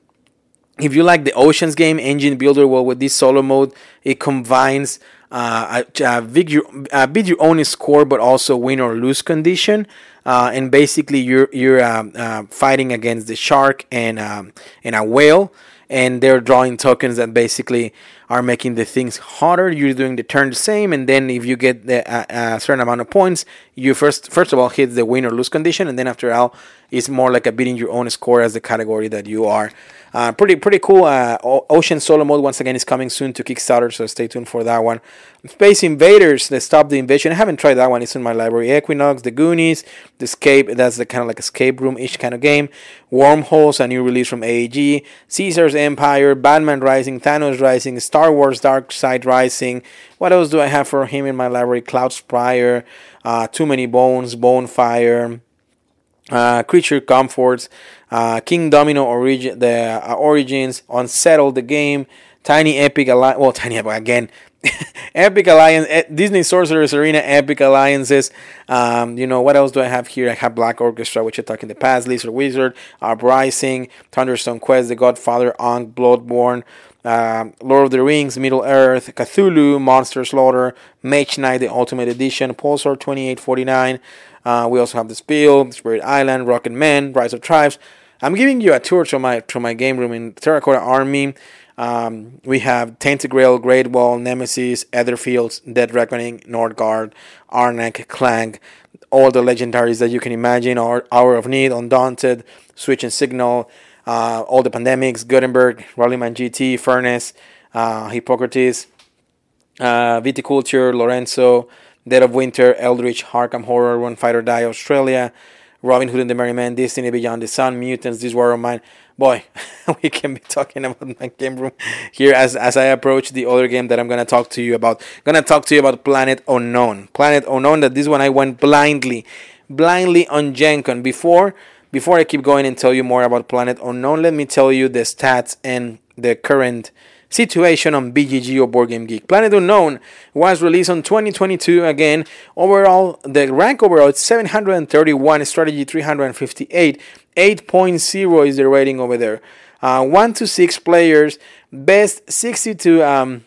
A: if you like the Oceans game engine builder, well, with this solo mode, it combines uh, a, a, big, a your own score, but also win or lose condition. Uh, and basically, you're you're um, uh, fighting against the shark and um, and a whale, and they're drawing tokens that basically are making the things harder. You're doing the turn the same, and then if you get the, a certain amount of points, you first first of all hit the win or lose condition, and then after all, it's more like a beating your own score as the category that you are. Uh, pretty pretty cool. Uh, Ocean Solo Mode once again is coming soon to Kickstarter, so stay tuned for that one. Space Invaders, they Stop the Invasion. I haven't tried that one. It's in my library. Equinox, The Goonies, The Escape. That's the kind of like escape room ish kind of game. Wormholes, a new release from AEG. Caesar's Empire, Batman Rising, Thanos Rising, Star Wars Dark Side Rising. What else do I have for him in my library? Cloud Spire, uh, Too Many Bones, Bonefire uh, creature comforts, uh, King Domino origin, the uh, origins, unsettled the game, Tiny Epic Alliance, well, Tiny Epic again, Epic Alliance, eh, Disney Sorcerer's Arena, Epic Alliances. Um, you know what else do I have here? I have Black Orchestra, which I talked in the past, Lizard Wizard, Uprising, Thunderstone Quest, The Godfather, Ankh, Bloodborne. Uh, Lord of the Rings, Middle Earth, Cthulhu, Monster Slaughter, Mage Knight, the Ultimate Edition, Pulsar 2849, uh, we also have the Spiel, Spirit Island, Rocket Man, Rise of Tribes. I'm giving you a tour to my to my game room in Terracotta Army. Um, we have Tainted Grail, Great Wall, Nemesis, Etherfields, Dead Reckoning, Nordgard, Arnak, Clank, all the legendaries that you can imagine, or Hour of Need, Undaunted, Switch and Signal, uh, all the pandemics, Gutenberg, Rallyman GT, Furnace, uh, Hippocrates, uh, Viticulture, Lorenzo, Dead of Winter, Eldritch, Arkham Horror, One Fighter Die, Australia, Robin Hood and the Merry Men, Destiny Beyond the Sun, Mutants, This War of Mine. Boy, we can be talking about my game room here as, as I approach the other game that I'm gonna talk to you about. Gonna talk to you about Planet Unknown. Planet Unknown. That this one I went blindly, blindly on Gen Con. Before before I keep going and tell you more about Planet Unknown, let me tell you the stats and the current situation on BGG or Board Game Geek. Planet Unknown was released on 2022 again. Overall, the rank overall is 731, strategy 358, 8.0 is the rating over there. Uh, 1 to 6 players, best 62 um,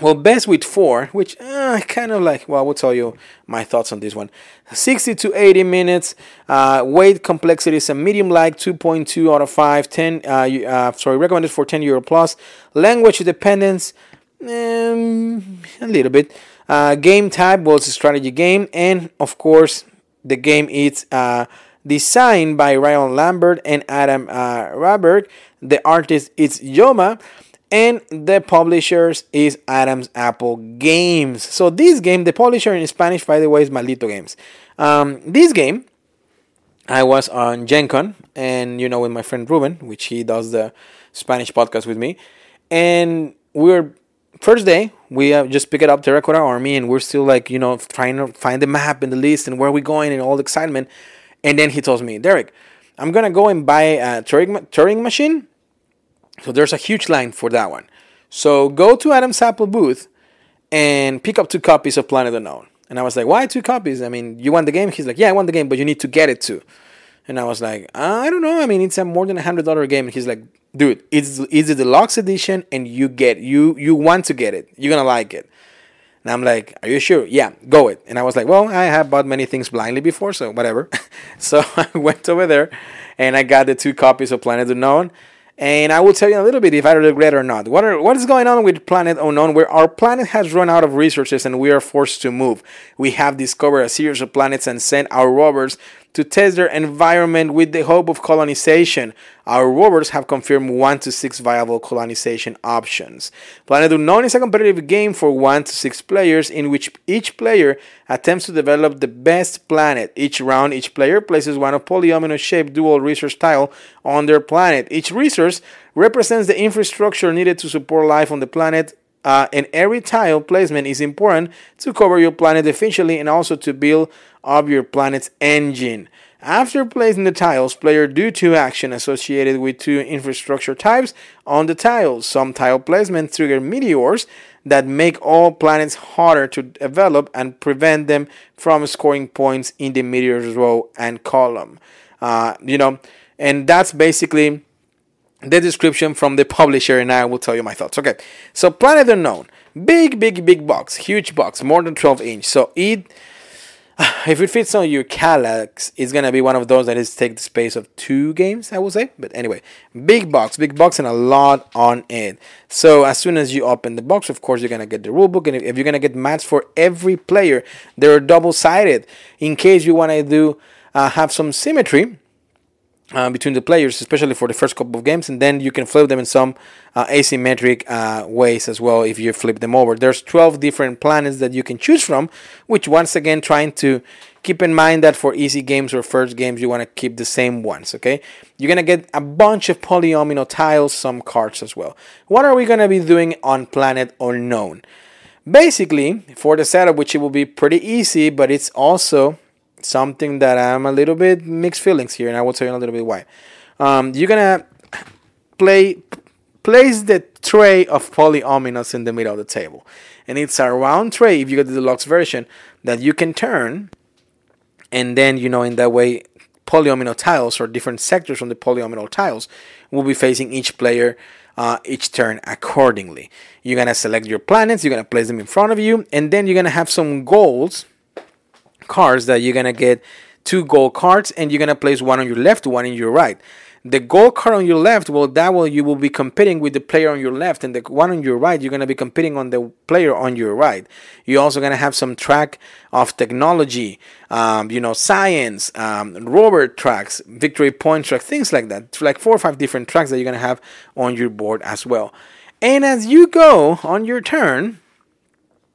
A: well, best with four, which uh, kind of like, well, I will tell you my thoughts on this one. 60 to 80 minutes. Uh, weight complexity is a medium like 2.2 out of 5. 10, uh, uh, sorry, recommended for 10 euro plus. Language dependence, um, a little bit. Uh, game type was a strategy game. And of course, the game is uh, designed by Ryan Lambert and Adam Rehberg. The artist is Yoma and the publishers is Adams Apple Games. So this game, the publisher in Spanish, by the way, is Maldito Games. Um, this game, I was on Gen Con, and you know, with my friend Ruben, which he does the Spanish podcast with me, and we are first day we uh, just pick it up Terracotta Army, and we're still like you know trying to find the map and the list and where we're going and all the excitement, and then he tells me, Derek, I'm gonna go and buy a Turing, Turing machine so there's a huge line for that one. So go to Adam's Apple booth and pick up two copies of Planet Unknown. And I was like, why two copies? I mean, you want the game? He's like, yeah, I want the game, but you need to get it too. And I was like, I don't know. I mean, it's a more than a hundred dollar game. And he's like, dude, it's it's the deluxe edition, and you get you you want to get it. You're gonna like it. And I'm like, are you sure? Yeah, go it. And I was like, well, I have bought many things blindly before, so whatever. so I went over there, and I got the two copies of Planet Unknown and I will tell you a little bit if I regret or not. What are what is going on with Planet Unknown? Where our planet has run out of resources and we are forced to move. We have discovered a series of planets and sent our rovers to test their environment with the hope of colonization. Our rovers have confirmed 1 to 6 viable colonization options. Planet Unknown is a competitive game for 1 to 6 players in which each player attempts to develop the best planet. Each round, each player places one of polyomino shaped dual resource tile on their planet. Each resource represents the infrastructure needed to support life on the planet uh, and every tile placement is important to cover your planet efficiently and also to build up your planet's engine. After placing the tiles, player do two action associated with two infrastructure types on the tiles. Some tile placement trigger meteors that make all planets harder to develop and prevent them from scoring points in the meteors row and column. Uh, you know, and that's basically the description from the publisher and I will tell you my thoughts. Okay, so Planet Unknown, big, big, big box, huge box, more than 12 inch. So it, if it fits on your Kallax, it's gonna be one of those that is take the space of two games, I will say. But anyway, big box, big box, and a lot on it. So as soon as you open the box, of course, you're gonna get the rulebook, and if you're gonna get mats for every player, they're double sided in case you wanna do uh, have some symmetry uh, between the players, especially for the first couple of games, and then you can flip them in some uh, asymmetric uh, ways as well if you flip them over. There's 12 different planets that you can choose from, which once again trying to keep in mind that for easy games or first games you want to keep the same ones. Okay, you're gonna get a bunch of polyomino tiles, some cards as well. What are we gonna be doing on Planet Unknown? Basically, for the setup, which it will be pretty easy, but it's also something that I'm a little bit mixed feelings here, and I will tell you a little bit why. Um, you're gonna play place the tray of polyominoes in the middle of the table, and it's a round tray if you get the deluxe version that you can turn, and then you know in that way polyomino tiles or different sectors from the polyomino tiles will be facing each player uh, each turn accordingly. You're gonna select your planets, you're gonna place them in front of you, and then you're gonna have some goals cards that you're gonna get two gold cards and you're gonna place one on your left, one in your right. The gold card on your left, well, that will you will be competing with the player on your left, and the one on your right, you're gonna be competing on the player on your right. You're also gonna have some track of technology, um, you know, science, um, rover tracks, victory point track, things like that. like four or five different tracks that you're gonna have on your board as well. And as you go on your turn,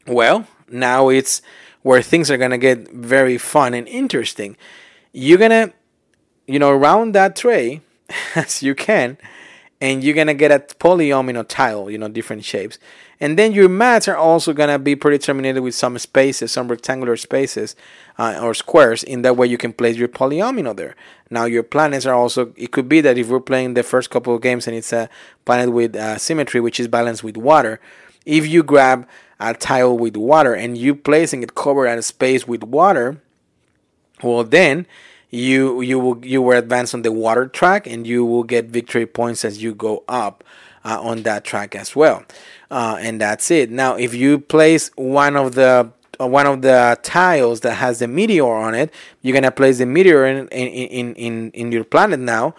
A: well, now it's where things are gonna get very fun and interesting. You're gonna, you know, round that tray as you can, and you're gonna get a polyomino tile, you know, different shapes. And then your mats are also gonna be predetermined with some spaces, some rectangular spaces uh, or squares. In that way, you can place your polyomino there. Now, your planets are also. It could be that if we're playing the first couple of games and it's a planet with uh, symmetry, which is balanced with water, if you grab a tile with water and you placing it covered a space with water, well then you you will you will advance on the water track and you will get victory points as you go up uh, on that track as well. Uh, and that's it. Now, if you place one of the uh, one of the tiles that has the meteor on it, you're gonna place the meteor in in in, in your planet now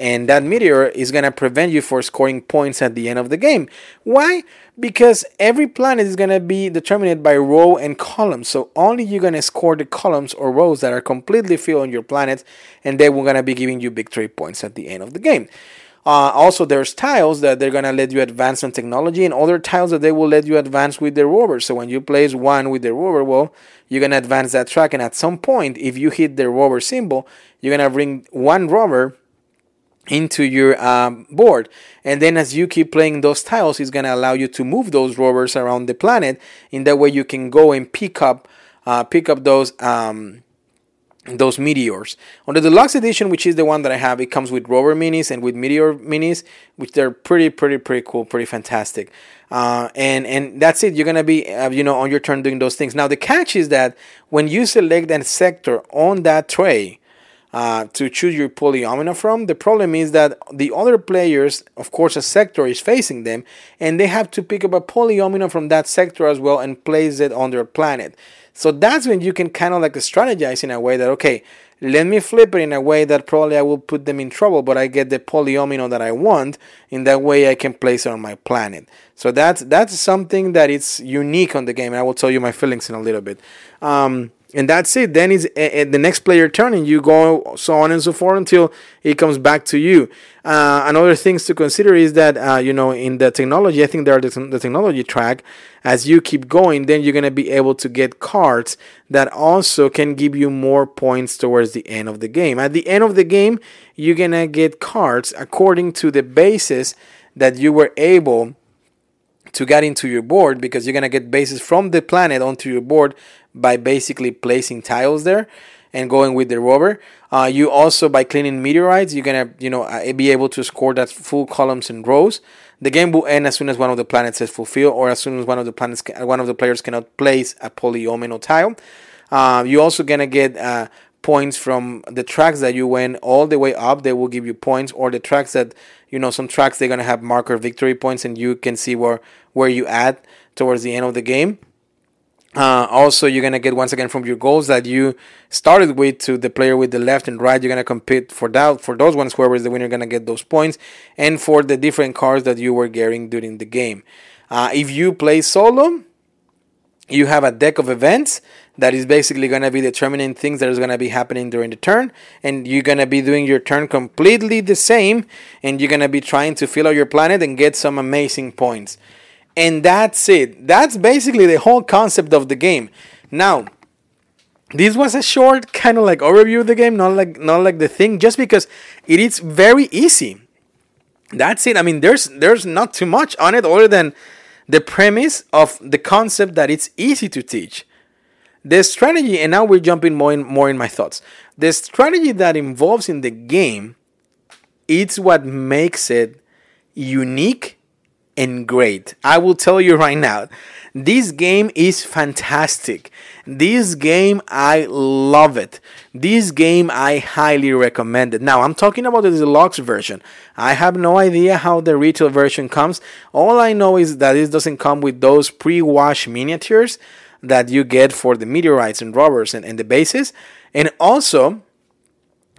A: and that meteor is to prevent you for scoring points at the end of the game. Why? Because every planet is going to be determined by row and column. So only you're going to score the columns or rows that are completely filled on your planet, and they will going to be giving you victory points at the end of the game. Uh, also, there's tiles that they're gonna let you advance on technology, and other tiles that they will let you advance with the rover. So when you place one with the rover, well, you're gonna advance that track, and at some point, if you hit the rover symbol, you're gonna bring one rover into your um, board. And then as you keep playing those tiles it's going to allow you to move those rovers around the planet. In that way you can go and pick up uh, pick up those um, those meteors. On the deluxe edition which is the one that i have it comes with rover minis and with meteor minis which they're pretty pretty pretty cool pretty fantastic. Uh, and and that's it. You're gonna be uh, you know on your turn doing those things. Now the catch is that when you select a sector on that tray uh, to choose your polyomino from. The problem is that the other players, of course, a sector is facing them, and they have to pick up a polyomino from that sector as well and place it on their planet. So that's when you can kind of like strategize in a way that, okay, let me flip it in a way that probably I will put them in trouble, but I get the polyomino that I want. In that way, I can place it on my planet. So that's that's something that is unique on the game. I will tell you my feelings in a little bit. Um, and that's it. Then uh, the next player turning. you go so on and so forth until it comes back to you. Uh, another things to consider is that uh, you know in the technology, I think there are the, the technology track. As you keep going, then you're gonna be able to get cards that also can give you more points towards the end of the game. At the end of the game, you're gonna get cards according to the basis that you were able to get into your board because you're gonna get bases from the planet onto your board by basically placing tiles there and going with the rover. Uh, you also by cleaning meteorites, you're gonna you know uh, be able to score that full columns and rows. The game will end as soon as one of the planets is fulfilled, or as soon as one of the planets, one of the players cannot place a polyomino tile. Uh, you're also gonna get uh, points from the tracks that you went all the way up. They will give you points, or the tracks that you know some tracks they're gonna have marker victory points, and you can see where where you at towards the end of the game. Uh, also, you're gonna get once again from your goals that you started with to the player with the left and right. You're gonna compete for that for those ones. Whoever is the winner, gonna get those points, and for the different cards that you were getting during the game. Uh, if you play solo, you have a deck of events that is basically going to be determining things that is going to be happening during the turn and you're going to be doing your turn completely the same and you're going to be trying to fill out your planet and get some amazing points and that's it. That's basically the whole concept of the game. Now, this was a short kind of like overview of the game, not like not like the thing, just because it is very easy. That's it. I mean, there's there's not too much on it other than the premise of the concept that it's easy to teach. The strategy, and now we're jumping more in more in my thoughts. The strategy that involves in the game, it's what makes it unique and great. I will tell you right now, this game is fantastic. This game, I love it. This game, I highly recommend it. Now, I'm talking about the deluxe version. I have no idea how the retail version comes. All I know is that it doesn't come with those pre wash miniatures that you get for the meteorites and rovers and, and the bases. And also,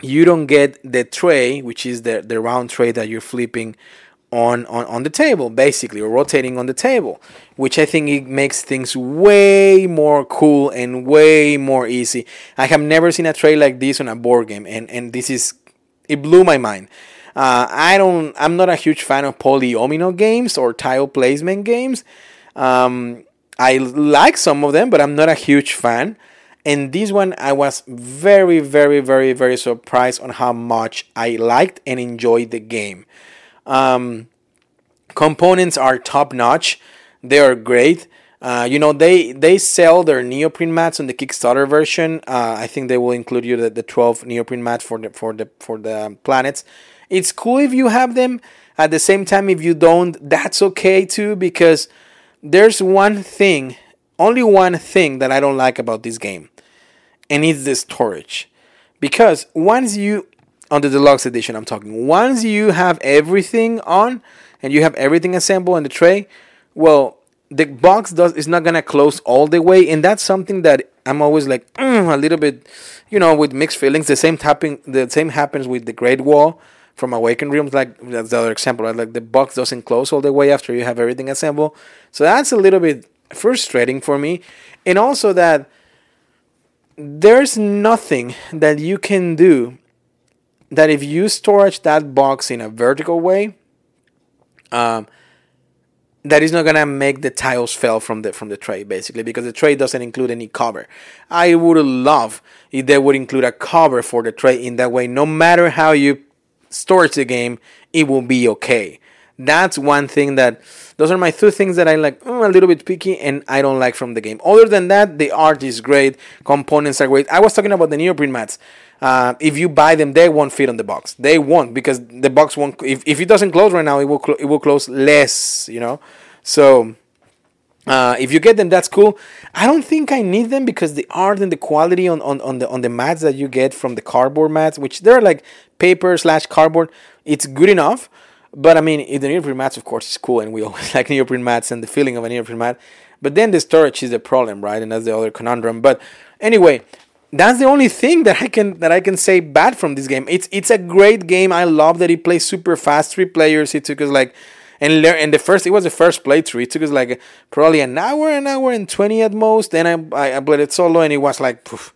A: you don't get the tray, which is the, the round tray that you're flipping on, on, on the table, basically, or rotating on the table, which I think it makes things way more cool and way more easy. I have never seen a tray like this on a board game, and, and this is, it blew my mind. Uh, I don't, I'm not a huge fan of polyomino games or tile placement games. Um, I like some of them, but I'm not a huge fan. And this one, I was very, very, very, very surprised on how much I liked and enjoyed the game. Um, components are top notch. They are great. Uh, you know they they sell their neoprene mats on the Kickstarter version. Uh, I think they will include you the, the 12 neoprene mats for the for the for the planets. It's cool if you have them. At the same time, if you don't, that's okay too because there's one thing, only one thing that I don't like about this game, and it's the storage. Because once you on the deluxe edition I'm talking. Once you have everything on and you have everything assembled in the tray, well, the box does is not gonna close all the way, and that's something that I'm always like mm, a little bit, you know, with mixed feelings. The same tapping, the same happens with the Great Wall from Awakened Realms. Like that's the other example, right? Like the box doesn't close all the way after you have everything assembled, so that's a little bit frustrating for me, and also that there's nothing that you can do that if you storage that box in a vertical way, um, that is not gonna make the tiles fall from the from the tray basically because the tray doesn't include any cover. I would love if they would include a cover for the tray in that way. No matter how you storage the game, it will be okay. That's one thing that those are my two things that I like mm, a little bit picky and I don't like from the game. Other than that, the art is great, components are great. I was talking about the neoprene mats uh, if you buy them, they won't fit on the box. They won't because the box won't. If, if it doesn't close right now, it will cl- it will close less. You know, so Uh, if you get them, that's cool. I don't think I need them because the art and the quality on, on, on the on the mats that you get from the cardboard mats, which they're like paper slash cardboard, it's good enough. But I mean, the neoprene mats, of course, is cool, and we always like neoprene mats and the feeling of a neoprene mat. But then the storage is the problem, right? And that's the other conundrum. But anyway, that's the only thing that I can that I can say bad from this game. It's it's a great game. I love that it plays super fast. Three players. It took us like and learn and the first it was the first playthrough. It took us like probably an hour, an hour and twenty at most. Then I I, played it solo and it was like poof,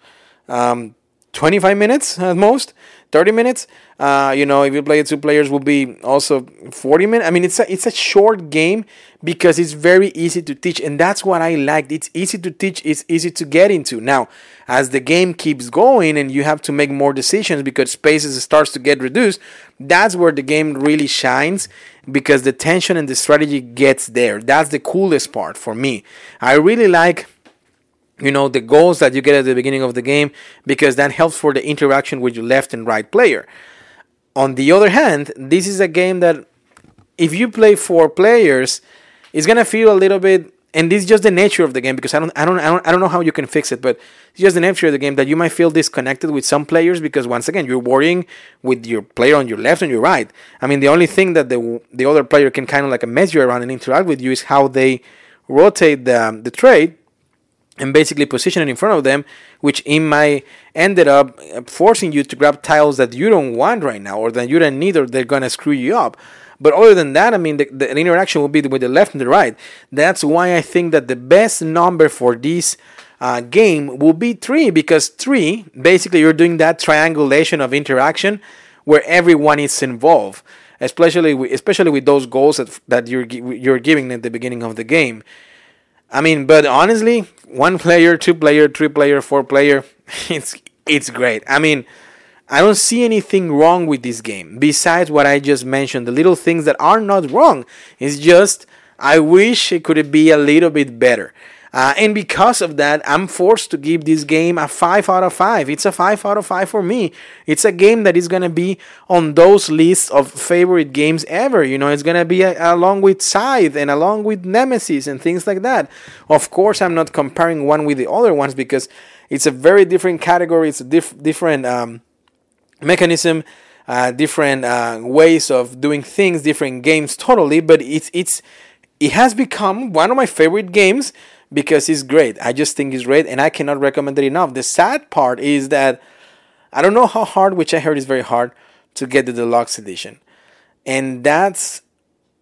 A: um, twenty five minutes at most, thirty minutes. Uh, you know, if you play it two players, will be also forty minutes. I mean, it's a it's a short game because it's very easy to teach, and that's what I liked. It's easy to teach. It's easy to get into. Now, as the game keeps going and you have to make more decisions because spaces starts to get reduced, that's where the game really shines because the tension and the strategy gets there. That's the coolest part for me. I really like you know the goals that you get at the beginning of the game because that helps for the interaction with your left and right player. On the other hand, this is a game that if you play four players, it's gonna feel a little bit and this is just the nature of the game because I don't, I don't, I don't, I don't know how you can fix it, but it's just the nature of the game that you might feel disconnected with some players because once again you're worrying with your player on your left and your right. I mean, the only thing that the the other player can kind of like mess you around and interact with you is how they rotate the the trade and basically position it in front of them, which in my ended up forcing you to grab tiles that you don't want right now or that you don't need or they're gonna screw you up. But other than that, I mean, the, the interaction will be with the left and the right. That's why I think that the best number for this uh, game will be three, because three, basically, you're doing that triangulation of interaction where everyone is involved. Especially, with, especially with those goals that, that you're you're giving at the beginning of the game. I mean, but honestly, one player, two player, three player, four player, it's it's great. I mean, I don't see anything wrong with this game besides what I just mentioned. The little things that are not wrong. It's just I wish it could be a little bit better. Uh, and because of that, I'm forced to give this game a 5 out of 5. It's a 5 out of 5 for me. It's a game that is going to be on those lists of favorite games ever. You know, it's going to be a, along with Scythe and along with Nemesis and things like that. Of course, I'm not comparing one with the other ones because it's a very different category. It's a diff- different. Um, mechanism, uh, different uh, ways of doing things, different games totally. But it's it's it has become one of my favorite games because it's great. I just think it's great, and I cannot recommend it enough. The sad part is that I don't know how hard, which I heard is very hard, to get the deluxe edition, and that's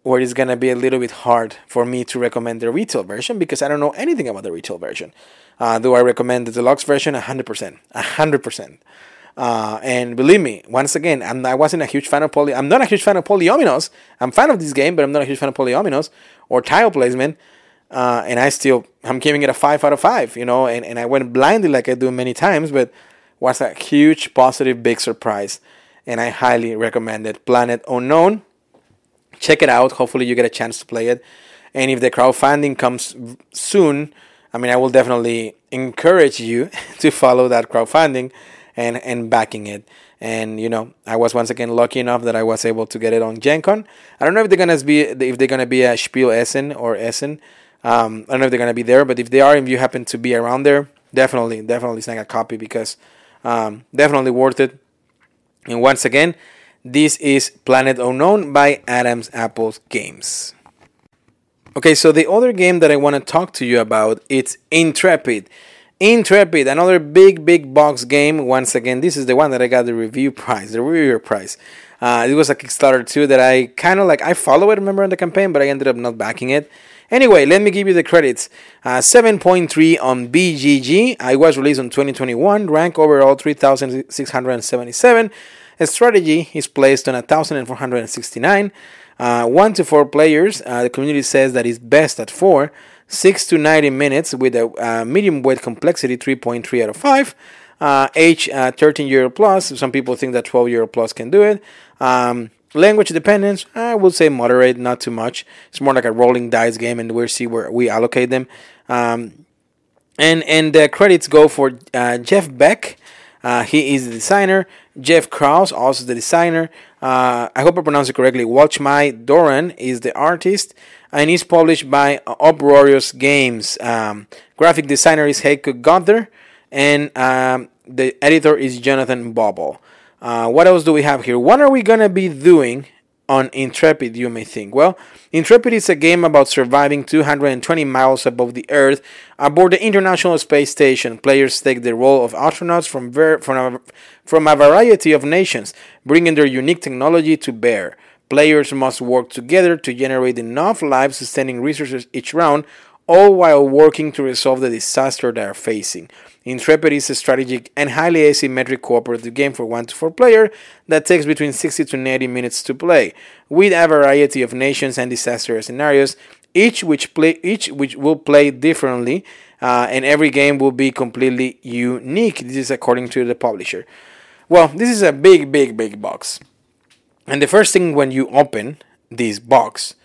A: where it's gonna be a little bit hard for me to recommend the retail version because I don't know anything about the retail version. Uh, do I recommend the deluxe version? 100%. 100%. Uh, and believe me, once again, I'm, I wasn't a huge fan of poly. I'm not a huge fan of polyominoes. I'm fan of this game, but I'm not a huge fan of polyominoes or tile placement. Uh, and I still, I'm giving it a five out of five. You know, and, and I went blindly like I do many times, but was a huge positive big surprise, and I highly recommend it. Planet Unknown, check it out. Hopefully, you get a chance to play it. And if the crowdfunding comes soon, I mean, I will definitely encourage you to follow that crowdfunding and and backing it. And you know, I was once again lucky enough that I was able to get it on Gen Con. I don't know if they're gonna be if they're gonna be a Spiel Essen or Essen. Um, I don't know if they're gonna be there, but if they are, if you happen to be around there, definitely, definitely snag a copy because um, definitely worth it. And once again, this is Planet Unknown by Adams Apples Games. Okay, so the other game that I want to talk to you about it's Intrepid. Intrepid, another big, big box game. Once again, this is the one that I got the review prize, the reviewer prize. Uh, it was a Kickstarter too that I kind of like, I follow it, remember, in the campaign, but I ended up not backing it. Anyway, let me give you the credits. Uh, 7.3 on BGG. I was released in 2021. Rank overall 3,677. A strategy is placed on 1,469. Uh, 1 to 4 players. Uh, the community says that it's best at 4. 6 to 90 minutes with a uh, medium weight complexity 3.3 out of 5 uh, age uh, 13 year plus some people think that 12 year plus can do it um, language dependence i would say moderate not too much it's more like a rolling dice game and we'll see where we allocate them um, and and the credits go for uh, jeff beck Uh, he is the designer. Jeff Kraus, also the designer. Uh, I hope I pronounced it correctly. Watch My Doran is the artist, and is published by Uproarious Games. Um, graphic designer is Heiko Gotter, and um, the editor is Jonathan Bobble. Uh, what else do we have here? What are we gonna be doing on Intrepid, you may think? Well, Intrepid is a game about surviving 220 miles above the Earth aboard the International Space Station. Players take the role of astronauts from, ver- from, a, from a variety of nations, bringing their unique technology to bear. Players must work together to generate enough life sustaining resources each round, all while working to resolve the disaster they are facing. Intrepid is a strategic and highly asymmetric cooperative game for 1 to 4 player that takes between 60 to 90 minutes to play, with a variety of nations and disaster scenarios, each which play each which will play differently, uh, and every game will be completely unique. This is according to the publisher. Well, this is a big, big, big box, and the first thing when you open this box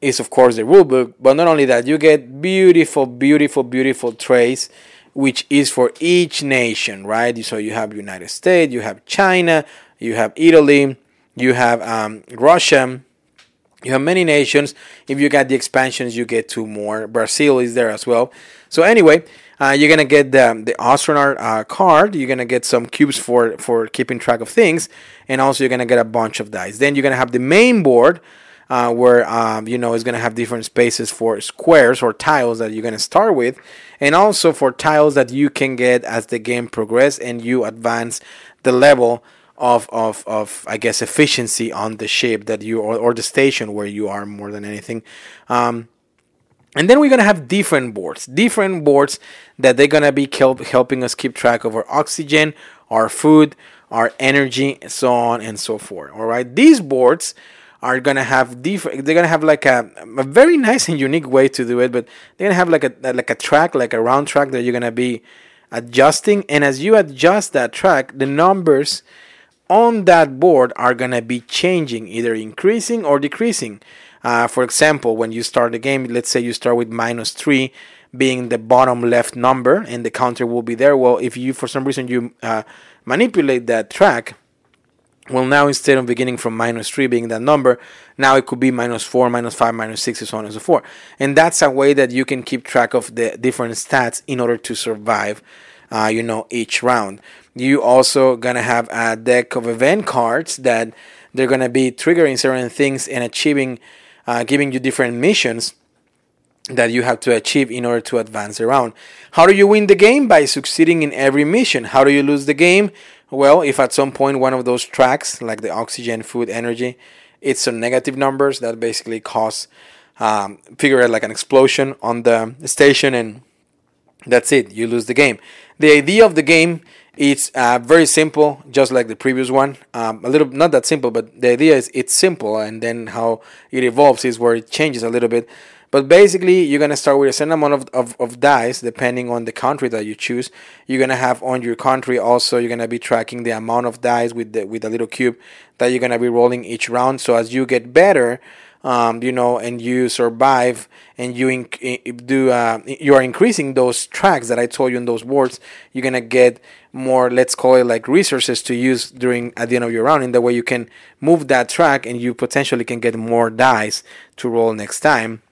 A: is of course the rulebook. But not only that, you get beautiful, beautiful, beautiful trays which is for each nation, right? So you have United States, you have China, you have Italy, you have um, Russia, you have many nations. If you get the expansions, you get two more. Brazil is there as well. So anyway, uh, you're gonna get the the astronaut uh, card. You're gonna get some cubes for for keeping track of things, and also you're gonna get a bunch of dice. Then you're gonna have the main board. Uh, where um, you know it's to have different spaces for squares or tiles that you're to start with and also for tiles that you can get as the game progresses and you advance the level of, of, of I guess efficiency on the ship that you or, or the station where you are more than anything. Um, and then we're gonna have different boards, different boards that they're gonna be help, helping us keep track of our oxygen, our food, our energy, and so on and so forth. All right, these boards are gonna have different. They're gonna have like a, a very nice and unique way to do it, but they're gonna have like a like a track, like a round track that you're gonna be adjusting. And as you adjust that track, the numbers on that board are gonna be changing, either increasing or decreasing. Uh, for example, when you start the game, let's say you start with minus three being the bottom left number, and the counter will be there. Well, if you for some reason you uh, manipulate that track well, now instead of beginning from minus 3 being that number, now it could be minus 4, minus 5, minus 6, and so on and so forth. And that's a way that you can keep track of the different stats in order to survive, uh, you know, each round. You also gonna have a deck of event cards that they're gonna be triggering certain things and achieving, uh, giving you different missions that you have to achieve in order to advance around. How do you win the game? By succeeding in every mission. How do you lose the game? Well, if at some point one of those tracks, like the oxygen, food, energy, it's some negative numbers that basically cause um, figure out like an explosion on the station, and that's it. You lose the game. The idea of the game is uh, very simple, just like the previous one. Um, a little not that simple, but the idea is it's simple, and then how it evolves is where it changes a little bit. But basically, you're gonna start with a certain amount of, of, of dice, depending on the country that you choose. You're gonna have on your country also. You're gonna be tracking the amount of dice with the with a little cube that you're gonna be rolling each round. So as you get better, um, you know, and you survive and you inc- do uh, you are increasing those tracks that I told you in those words, you're gonna get more, let's call it like resources to use during at the end of your round. In the way you can move that track and you potentially can get more dice to roll next time.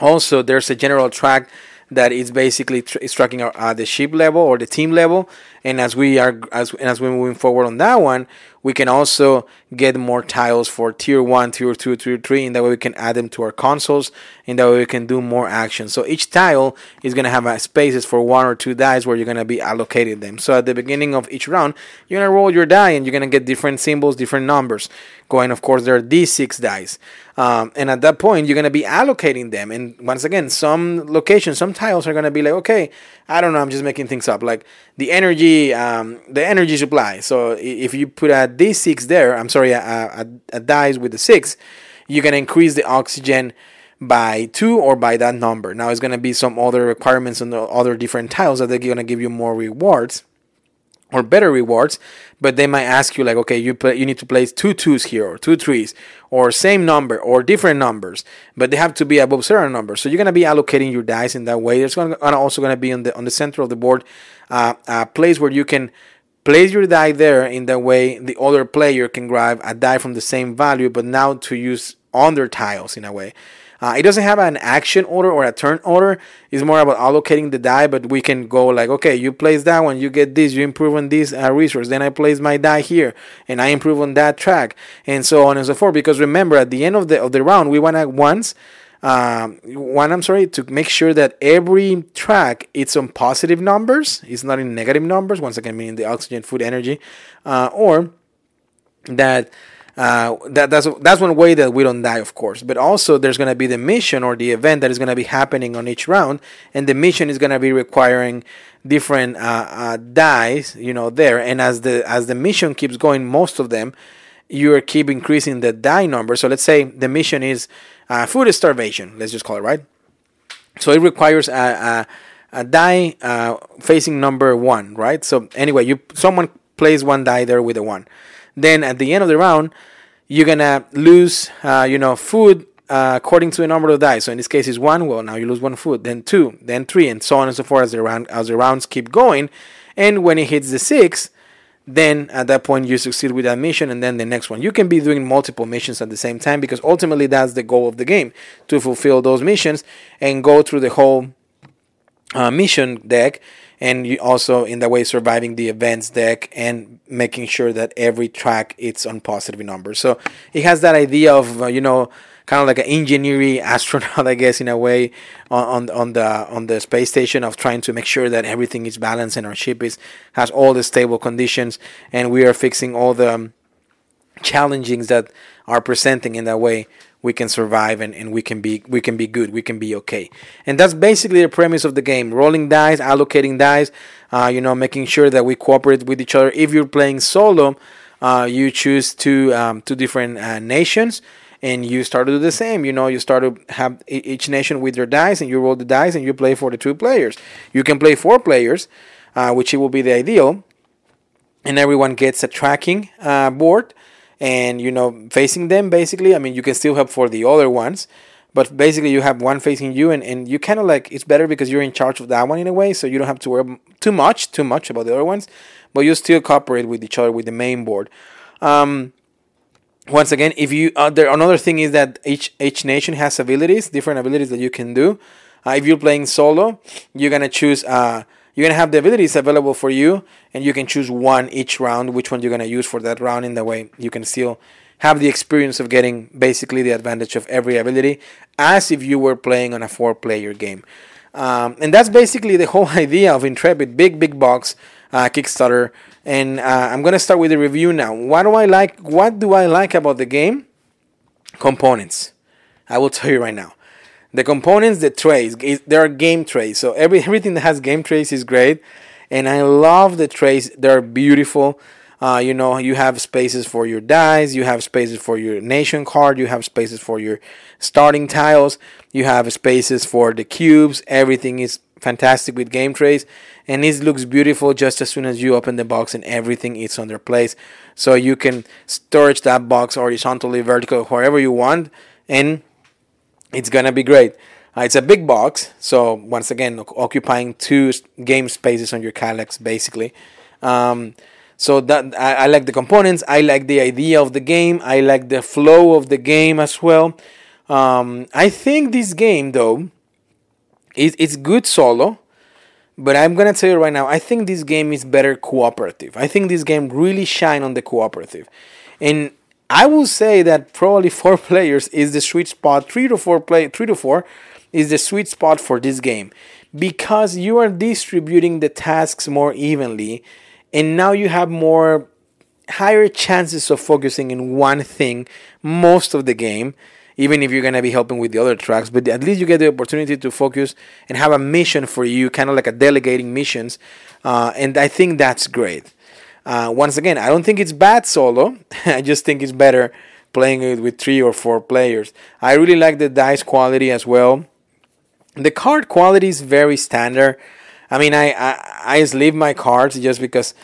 A: Also, there's a general track that is basically tr- tracking our, uh, the ship level or the team level, and as we are as as we're moving forward on that one, we can also get more tiles for tier 1, tier 2, tier 3. and that way, we can add them to our consoles. and that way, we can do more action. So each tile is going to have uh, spaces for one or two dice where you're going to be allocating them. So at the beginning of each round, you're going to roll your die and you're going to get different symbols, different numbers. Going, of course, there are these six dice. Um, and at that point, you're going to be allocating them. And once again, some locations, some tiles are going to be like, okay, I don't know, I'm just making things up. Like the energy, um, the energy supply. So if you put a D6 there, I'm sorry, a, a, a dice with the six, you can increase the oxygen by two or by that number. Now it's gonna be some other requirements on the other different tiles that they're gonna give you more rewards or better rewards, but they might ask you like, okay, you play, you need to place two twos here or two threes or same number or different numbers, but they have to be above certain numbers. So you're gonna be allocating your dice in that way. There's gonna, also gonna be on the on the center of the board uh, a place where you can place your die there in that way the other player can grab a die from the same value but now to use on their tiles in a way uh, it doesn't have an action order or a turn order. It's more about allocating the die, but we can go like, okay, you place that one, you get this, you improve on this uh, resource. Then I place my die here, and I improve on that track, and so on and so forth. Because remember, at the end of the of the round, we want to once. Um, one, I'm sorry, to make sure that every track it's on positive numbers, it's not in negative numbers. Once again, meaning the oxygen, food, energy, uh, or that uh, that that's that's one way that we don't die, of course. But also, there's going to be the mission or the event that is going to be happening on each round, and the mission is going to be requiring different uh, uh, dies, you know, there. And as the as the mission keeps going, most of them, you keep increasing the die number. So let's say the mission is uh, food starvation. Let's just call it right. So it requires a, a, a die uh, facing number one, right? So anyway, you someone plays one die there with a one then at the end of the round, you're gonna lose, uh, you know, food uh, according to the number of dice. So in this case, it's one. Well, now you lose one food. Then two. Then three, and so on and so forth as the round as the rounds keep going. And when it hits the six, then at that point you succeed with that mission, and then the next one. You can be doing multiple missions at the same time because ultimately that's the goal of the game to fulfill those missions and go through the whole uh, mission deck and you also in that way surviving the events deck and making sure that every track it's on positive numbers. So it has that idea of uh, you know kind of like an engineering astronaut i guess in a way on, on on the on the space station of trying to make sure that everything is balanced and our ship is has all the stable conditions and we are fixing all the um, that are presenting in that way we can survive and, and we can be we can be good we can be okay. And that's basically the premise of the game rolling dice allocating dice uh, you know making sure that we cooperate with each other. If you're playing solo uh, you choose two um, two different uh, nations and you start to do the same. You know you start to have each nation with their dice and you roll the dice and you play for the two players. You can play four players uh, which it will be the ideal. And everyone gets a tracking uh, board and you know facing them basically i mean you can still help for the other ones but basically you have one facing you and, and you kind of like it's better because you're in charge of that one in a way so you don't have to worry too much too much about the other ones but you still cooperate with each other with the main board. Um, once again if you uh, there another thing is that each each nation has abilities different abilities that you can do. Uh, if you're playing solo you're gonna choose uh, you're going to have the abilities available for you and you can choose one each round which one you're going to use for that round. In the way you can still have the experience of getting basically the advantage of every ability as if you were playing on a four player game. Um, and that's basically the whole idea of intrepid. Big big box uh, kickstarter. And uh, i'm going to start with the review now. What do i like what do i like about the game? Components. I will tell you right now the components, the trays, there are game trays. So every everything that has game trays is great, and I love the trays. They're beautiful. Uh, you know, you have spaces for your dice, you have spaces for your nation card, you have spaces for your starting tiles, you have spaces for the cubes. Everything is fantastic with game trays, and it looks beautiful just as soon as you open the box and everything is on their place. So you can storage that box horizontally, vertical, wherever you want, and it's gonna be great. Uh, it's a big box, so once again, occupying two game spaces on your Kallax, basically. Um, so that I, I, like the components. I like the idea of the game. I like the flow of the game as well. Um, I think this game, though, it, it's good solo, but I'm gonna tell you right now. I think this game is better cooperative. I think this game really shine on the cooperative, and I will say that probably four players is the sweet spot. Three to four play, three to four is the sweet spot for this game because you are distributing the tasks more evenly, and now you have more higher chances of focusing in one thing most of the game. Even if you're gonna be helping with the other tracks, but at least you get the opportunity to focus and have a mission for you, kind of like a delegating missions, uh, and I think that's great. Uh, once again, I don't think it's bad solo. I just think it's better playing it with three or four players. I really like the dice quality as well. The card quality is very standard. I mean, I, I, I sleeve my cards just because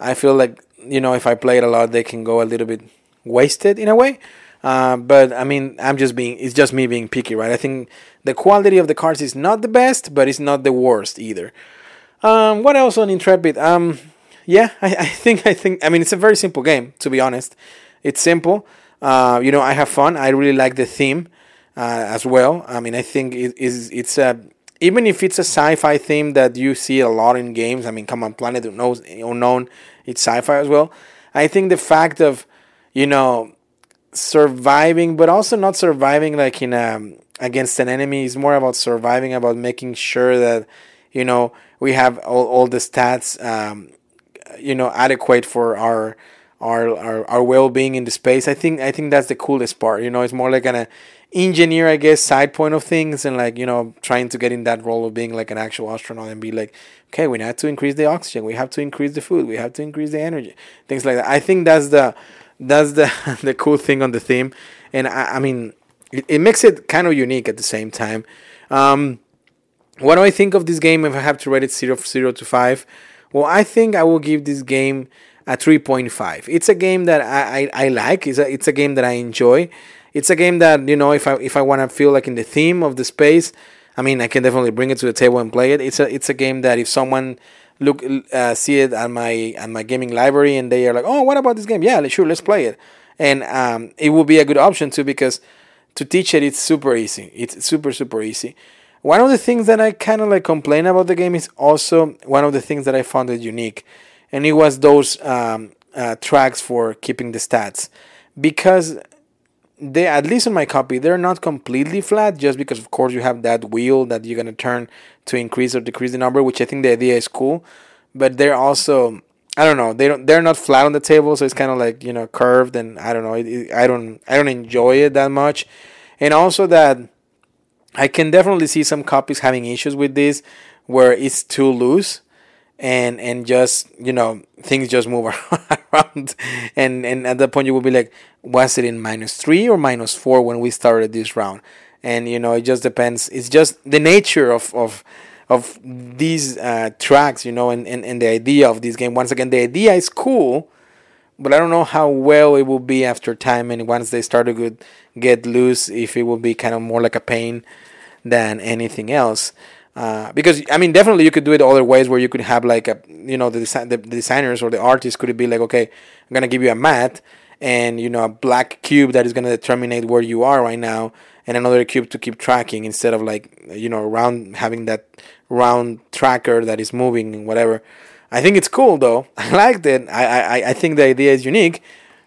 A: I feel like, you know, if I play it a lot, they can go a little bit wasted in a way. Uh, but I mean, I'm just being, it's just me being picky, right? I think the quality of the cards is not the best, but it's not the worst either. Um, what else on Intrepid? Um, yeah, I, I think I think I mean it's a very simple game to be honest. It's simple. Uh, you know, I have fun. I really like the theme uh, as well. I mean, I think it is it's a even if it's a sci-fi theme that you see a lot in games. I mean, come on, Planet Unknown, it's sci-fi as well. I think the fact of you know surviving, but also not surviving like in a against an enemy is more about surviving, about making sure that you know we have all, all the stats um, you know adequate for our our our, our well-being in the space. I think i think that's the coolest part you know? It's more like an engineer i guess side point of things and like you know trying to get in that role of being like an actual astronaut and be like okay we have to increase the oxygen. We have to increase the food. We have to increase the energy. Things like that. I think that's the that's the the cool thing on the theme. And i, I mean it, it makes it kind of unique at the same time. Um, what do i think of this game if i have to rate it 0, 0 to 5 well, I think I will give this game a 3.5. It's a game that I, I, I like. It's a, it's a game that I enjoy. It's a game that, you know, if I if I want to feel like in the theme of the space, I mean, I can definitely bring it to the table and play it. It's a it's a game that if someone look uh, see it at my at my gaming library and they are like, "Oh, what about this game?" Yeah, sure, let's play it. And um, it will be a good option too because to teach it it's super easy. It's super super easy. One of the things that I kind of like complain about the game is also one of the things that I found it unique, and it was those um, uh, tracks for keeping the stats, because they at least in my copy they're not completely flat just because of course you have that wheel that you're gonna turn to increase or decrease the number, which I think the idea is cool, but they're also I don't know they don't they're not flat on the table, so it's kind of like you know curved, and I don't know it, it, I don't I don't enjoy it that much, and also that I can definitely see some copies having issues with this where it's too loose and and just you know things just move around. And and at that point you will be like was it in minus three or minus four when we started this round? And you know it just depends. It's just the nature of of of these uh, tracks you know and, and and the idea of this game. Once again the idea is cool but I don't know how well it will be after time and once they start to get, loose, if it will be kind of more like a pain than anything else. Uh, because I mean, definitely you could do it other ways where you could have like a, you know, the, design, the designers or the artists could be like, okay, I'm gonna give you a mat and you know a black cube that is gonna determine where you are right now, and another cube to keep tracking instead of like you know round having that round tracker that is moving and whatever. I think it's cool though. I liked it. I, I, I think the idea is unique,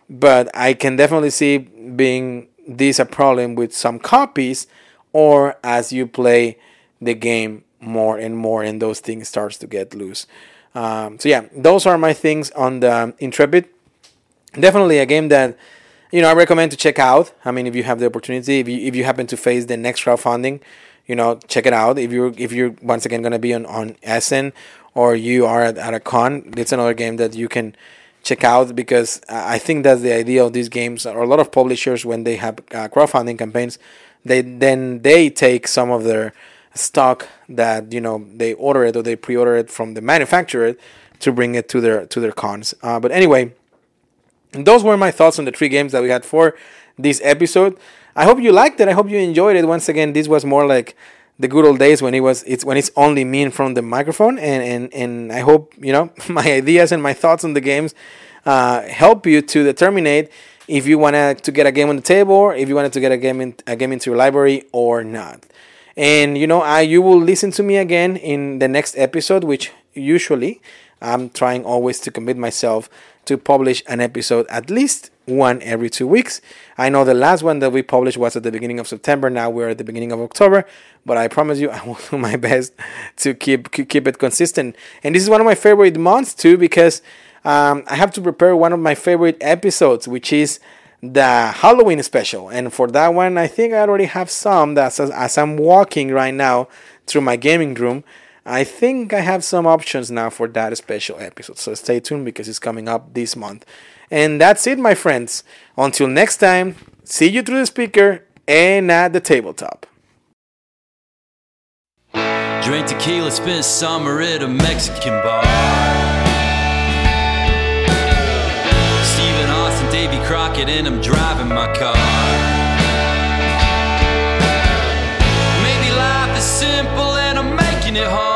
A: but I can definitely see being this a problem with some copies or as you play the game more and more and those things starts to get loose. Um, so yeah, those are my things on the Intrepid. Definitely a game that you know I recommend to check out. I mean, if you have the opportunity, if you if you happen to face the next crowdfunding, you know, check it out. If you're if you're once again gonna be on on Essen or you are at, at a con, it's another game that you can check out because I think that's the idea of these games. Or a lot of publishers when they have uh, crowdfunding campaigns, they then they take some of their stock that you know they order it or they pre-order it from the manufacturer to bring it to their to their cons. Uh, but anyway, those were my thoughts on the three games that we had for this episode. I hope you liked it. I hope you enjoyed it. Once again, this was more like the good old days when it was it's when it's only me in front of the microphone and and and I hope you know my ideas and my thoughts on the games uh, help you to determine if you wanted to get a game on the table or if you wanted to get a game in, a game into your library or not. And you know, I you will listen to me again in the next episode, which usually I'm trying always to commit myself to publish an episode at least one every two weeks. I know the last one that we published was at the beginning of September. Now we're at the beginning of October, but I promise you, I will do my best to keep keep it consistent. And this is one of my favorite months too because um, I have to prepare one of my favorite episodes, which is the Halloween special. And for that one, I think I already have some. That as, as I'm walking right now through my gaming room, I think I have some options now for that special episode. So stay tuned because it's coming up this month. And that's it, my friends. Until next time, see you through the speaker and at the tabletop. Drink tequila, spend summer at a Mexican bar. Stephen Austin, Davy Crockett, and I'm driving my car. Maybe life is simple and I'm making it hard.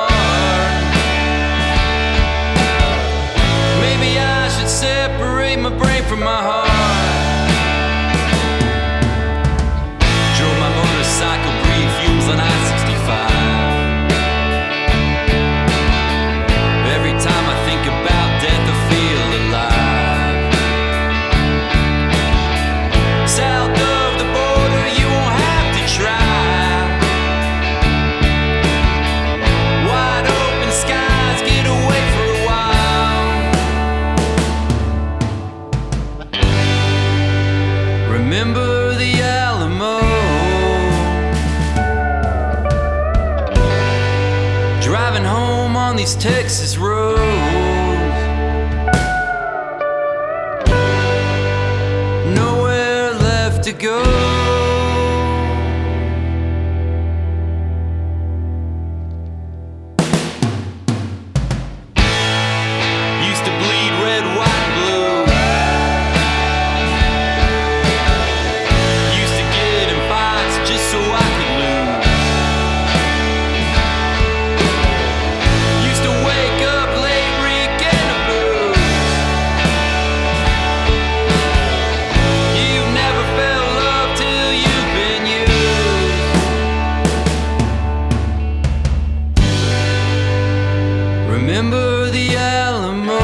B: Remember the Alamo.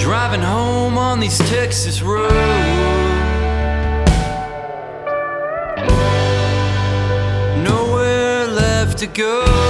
B: Driving home on these Texas roads. to go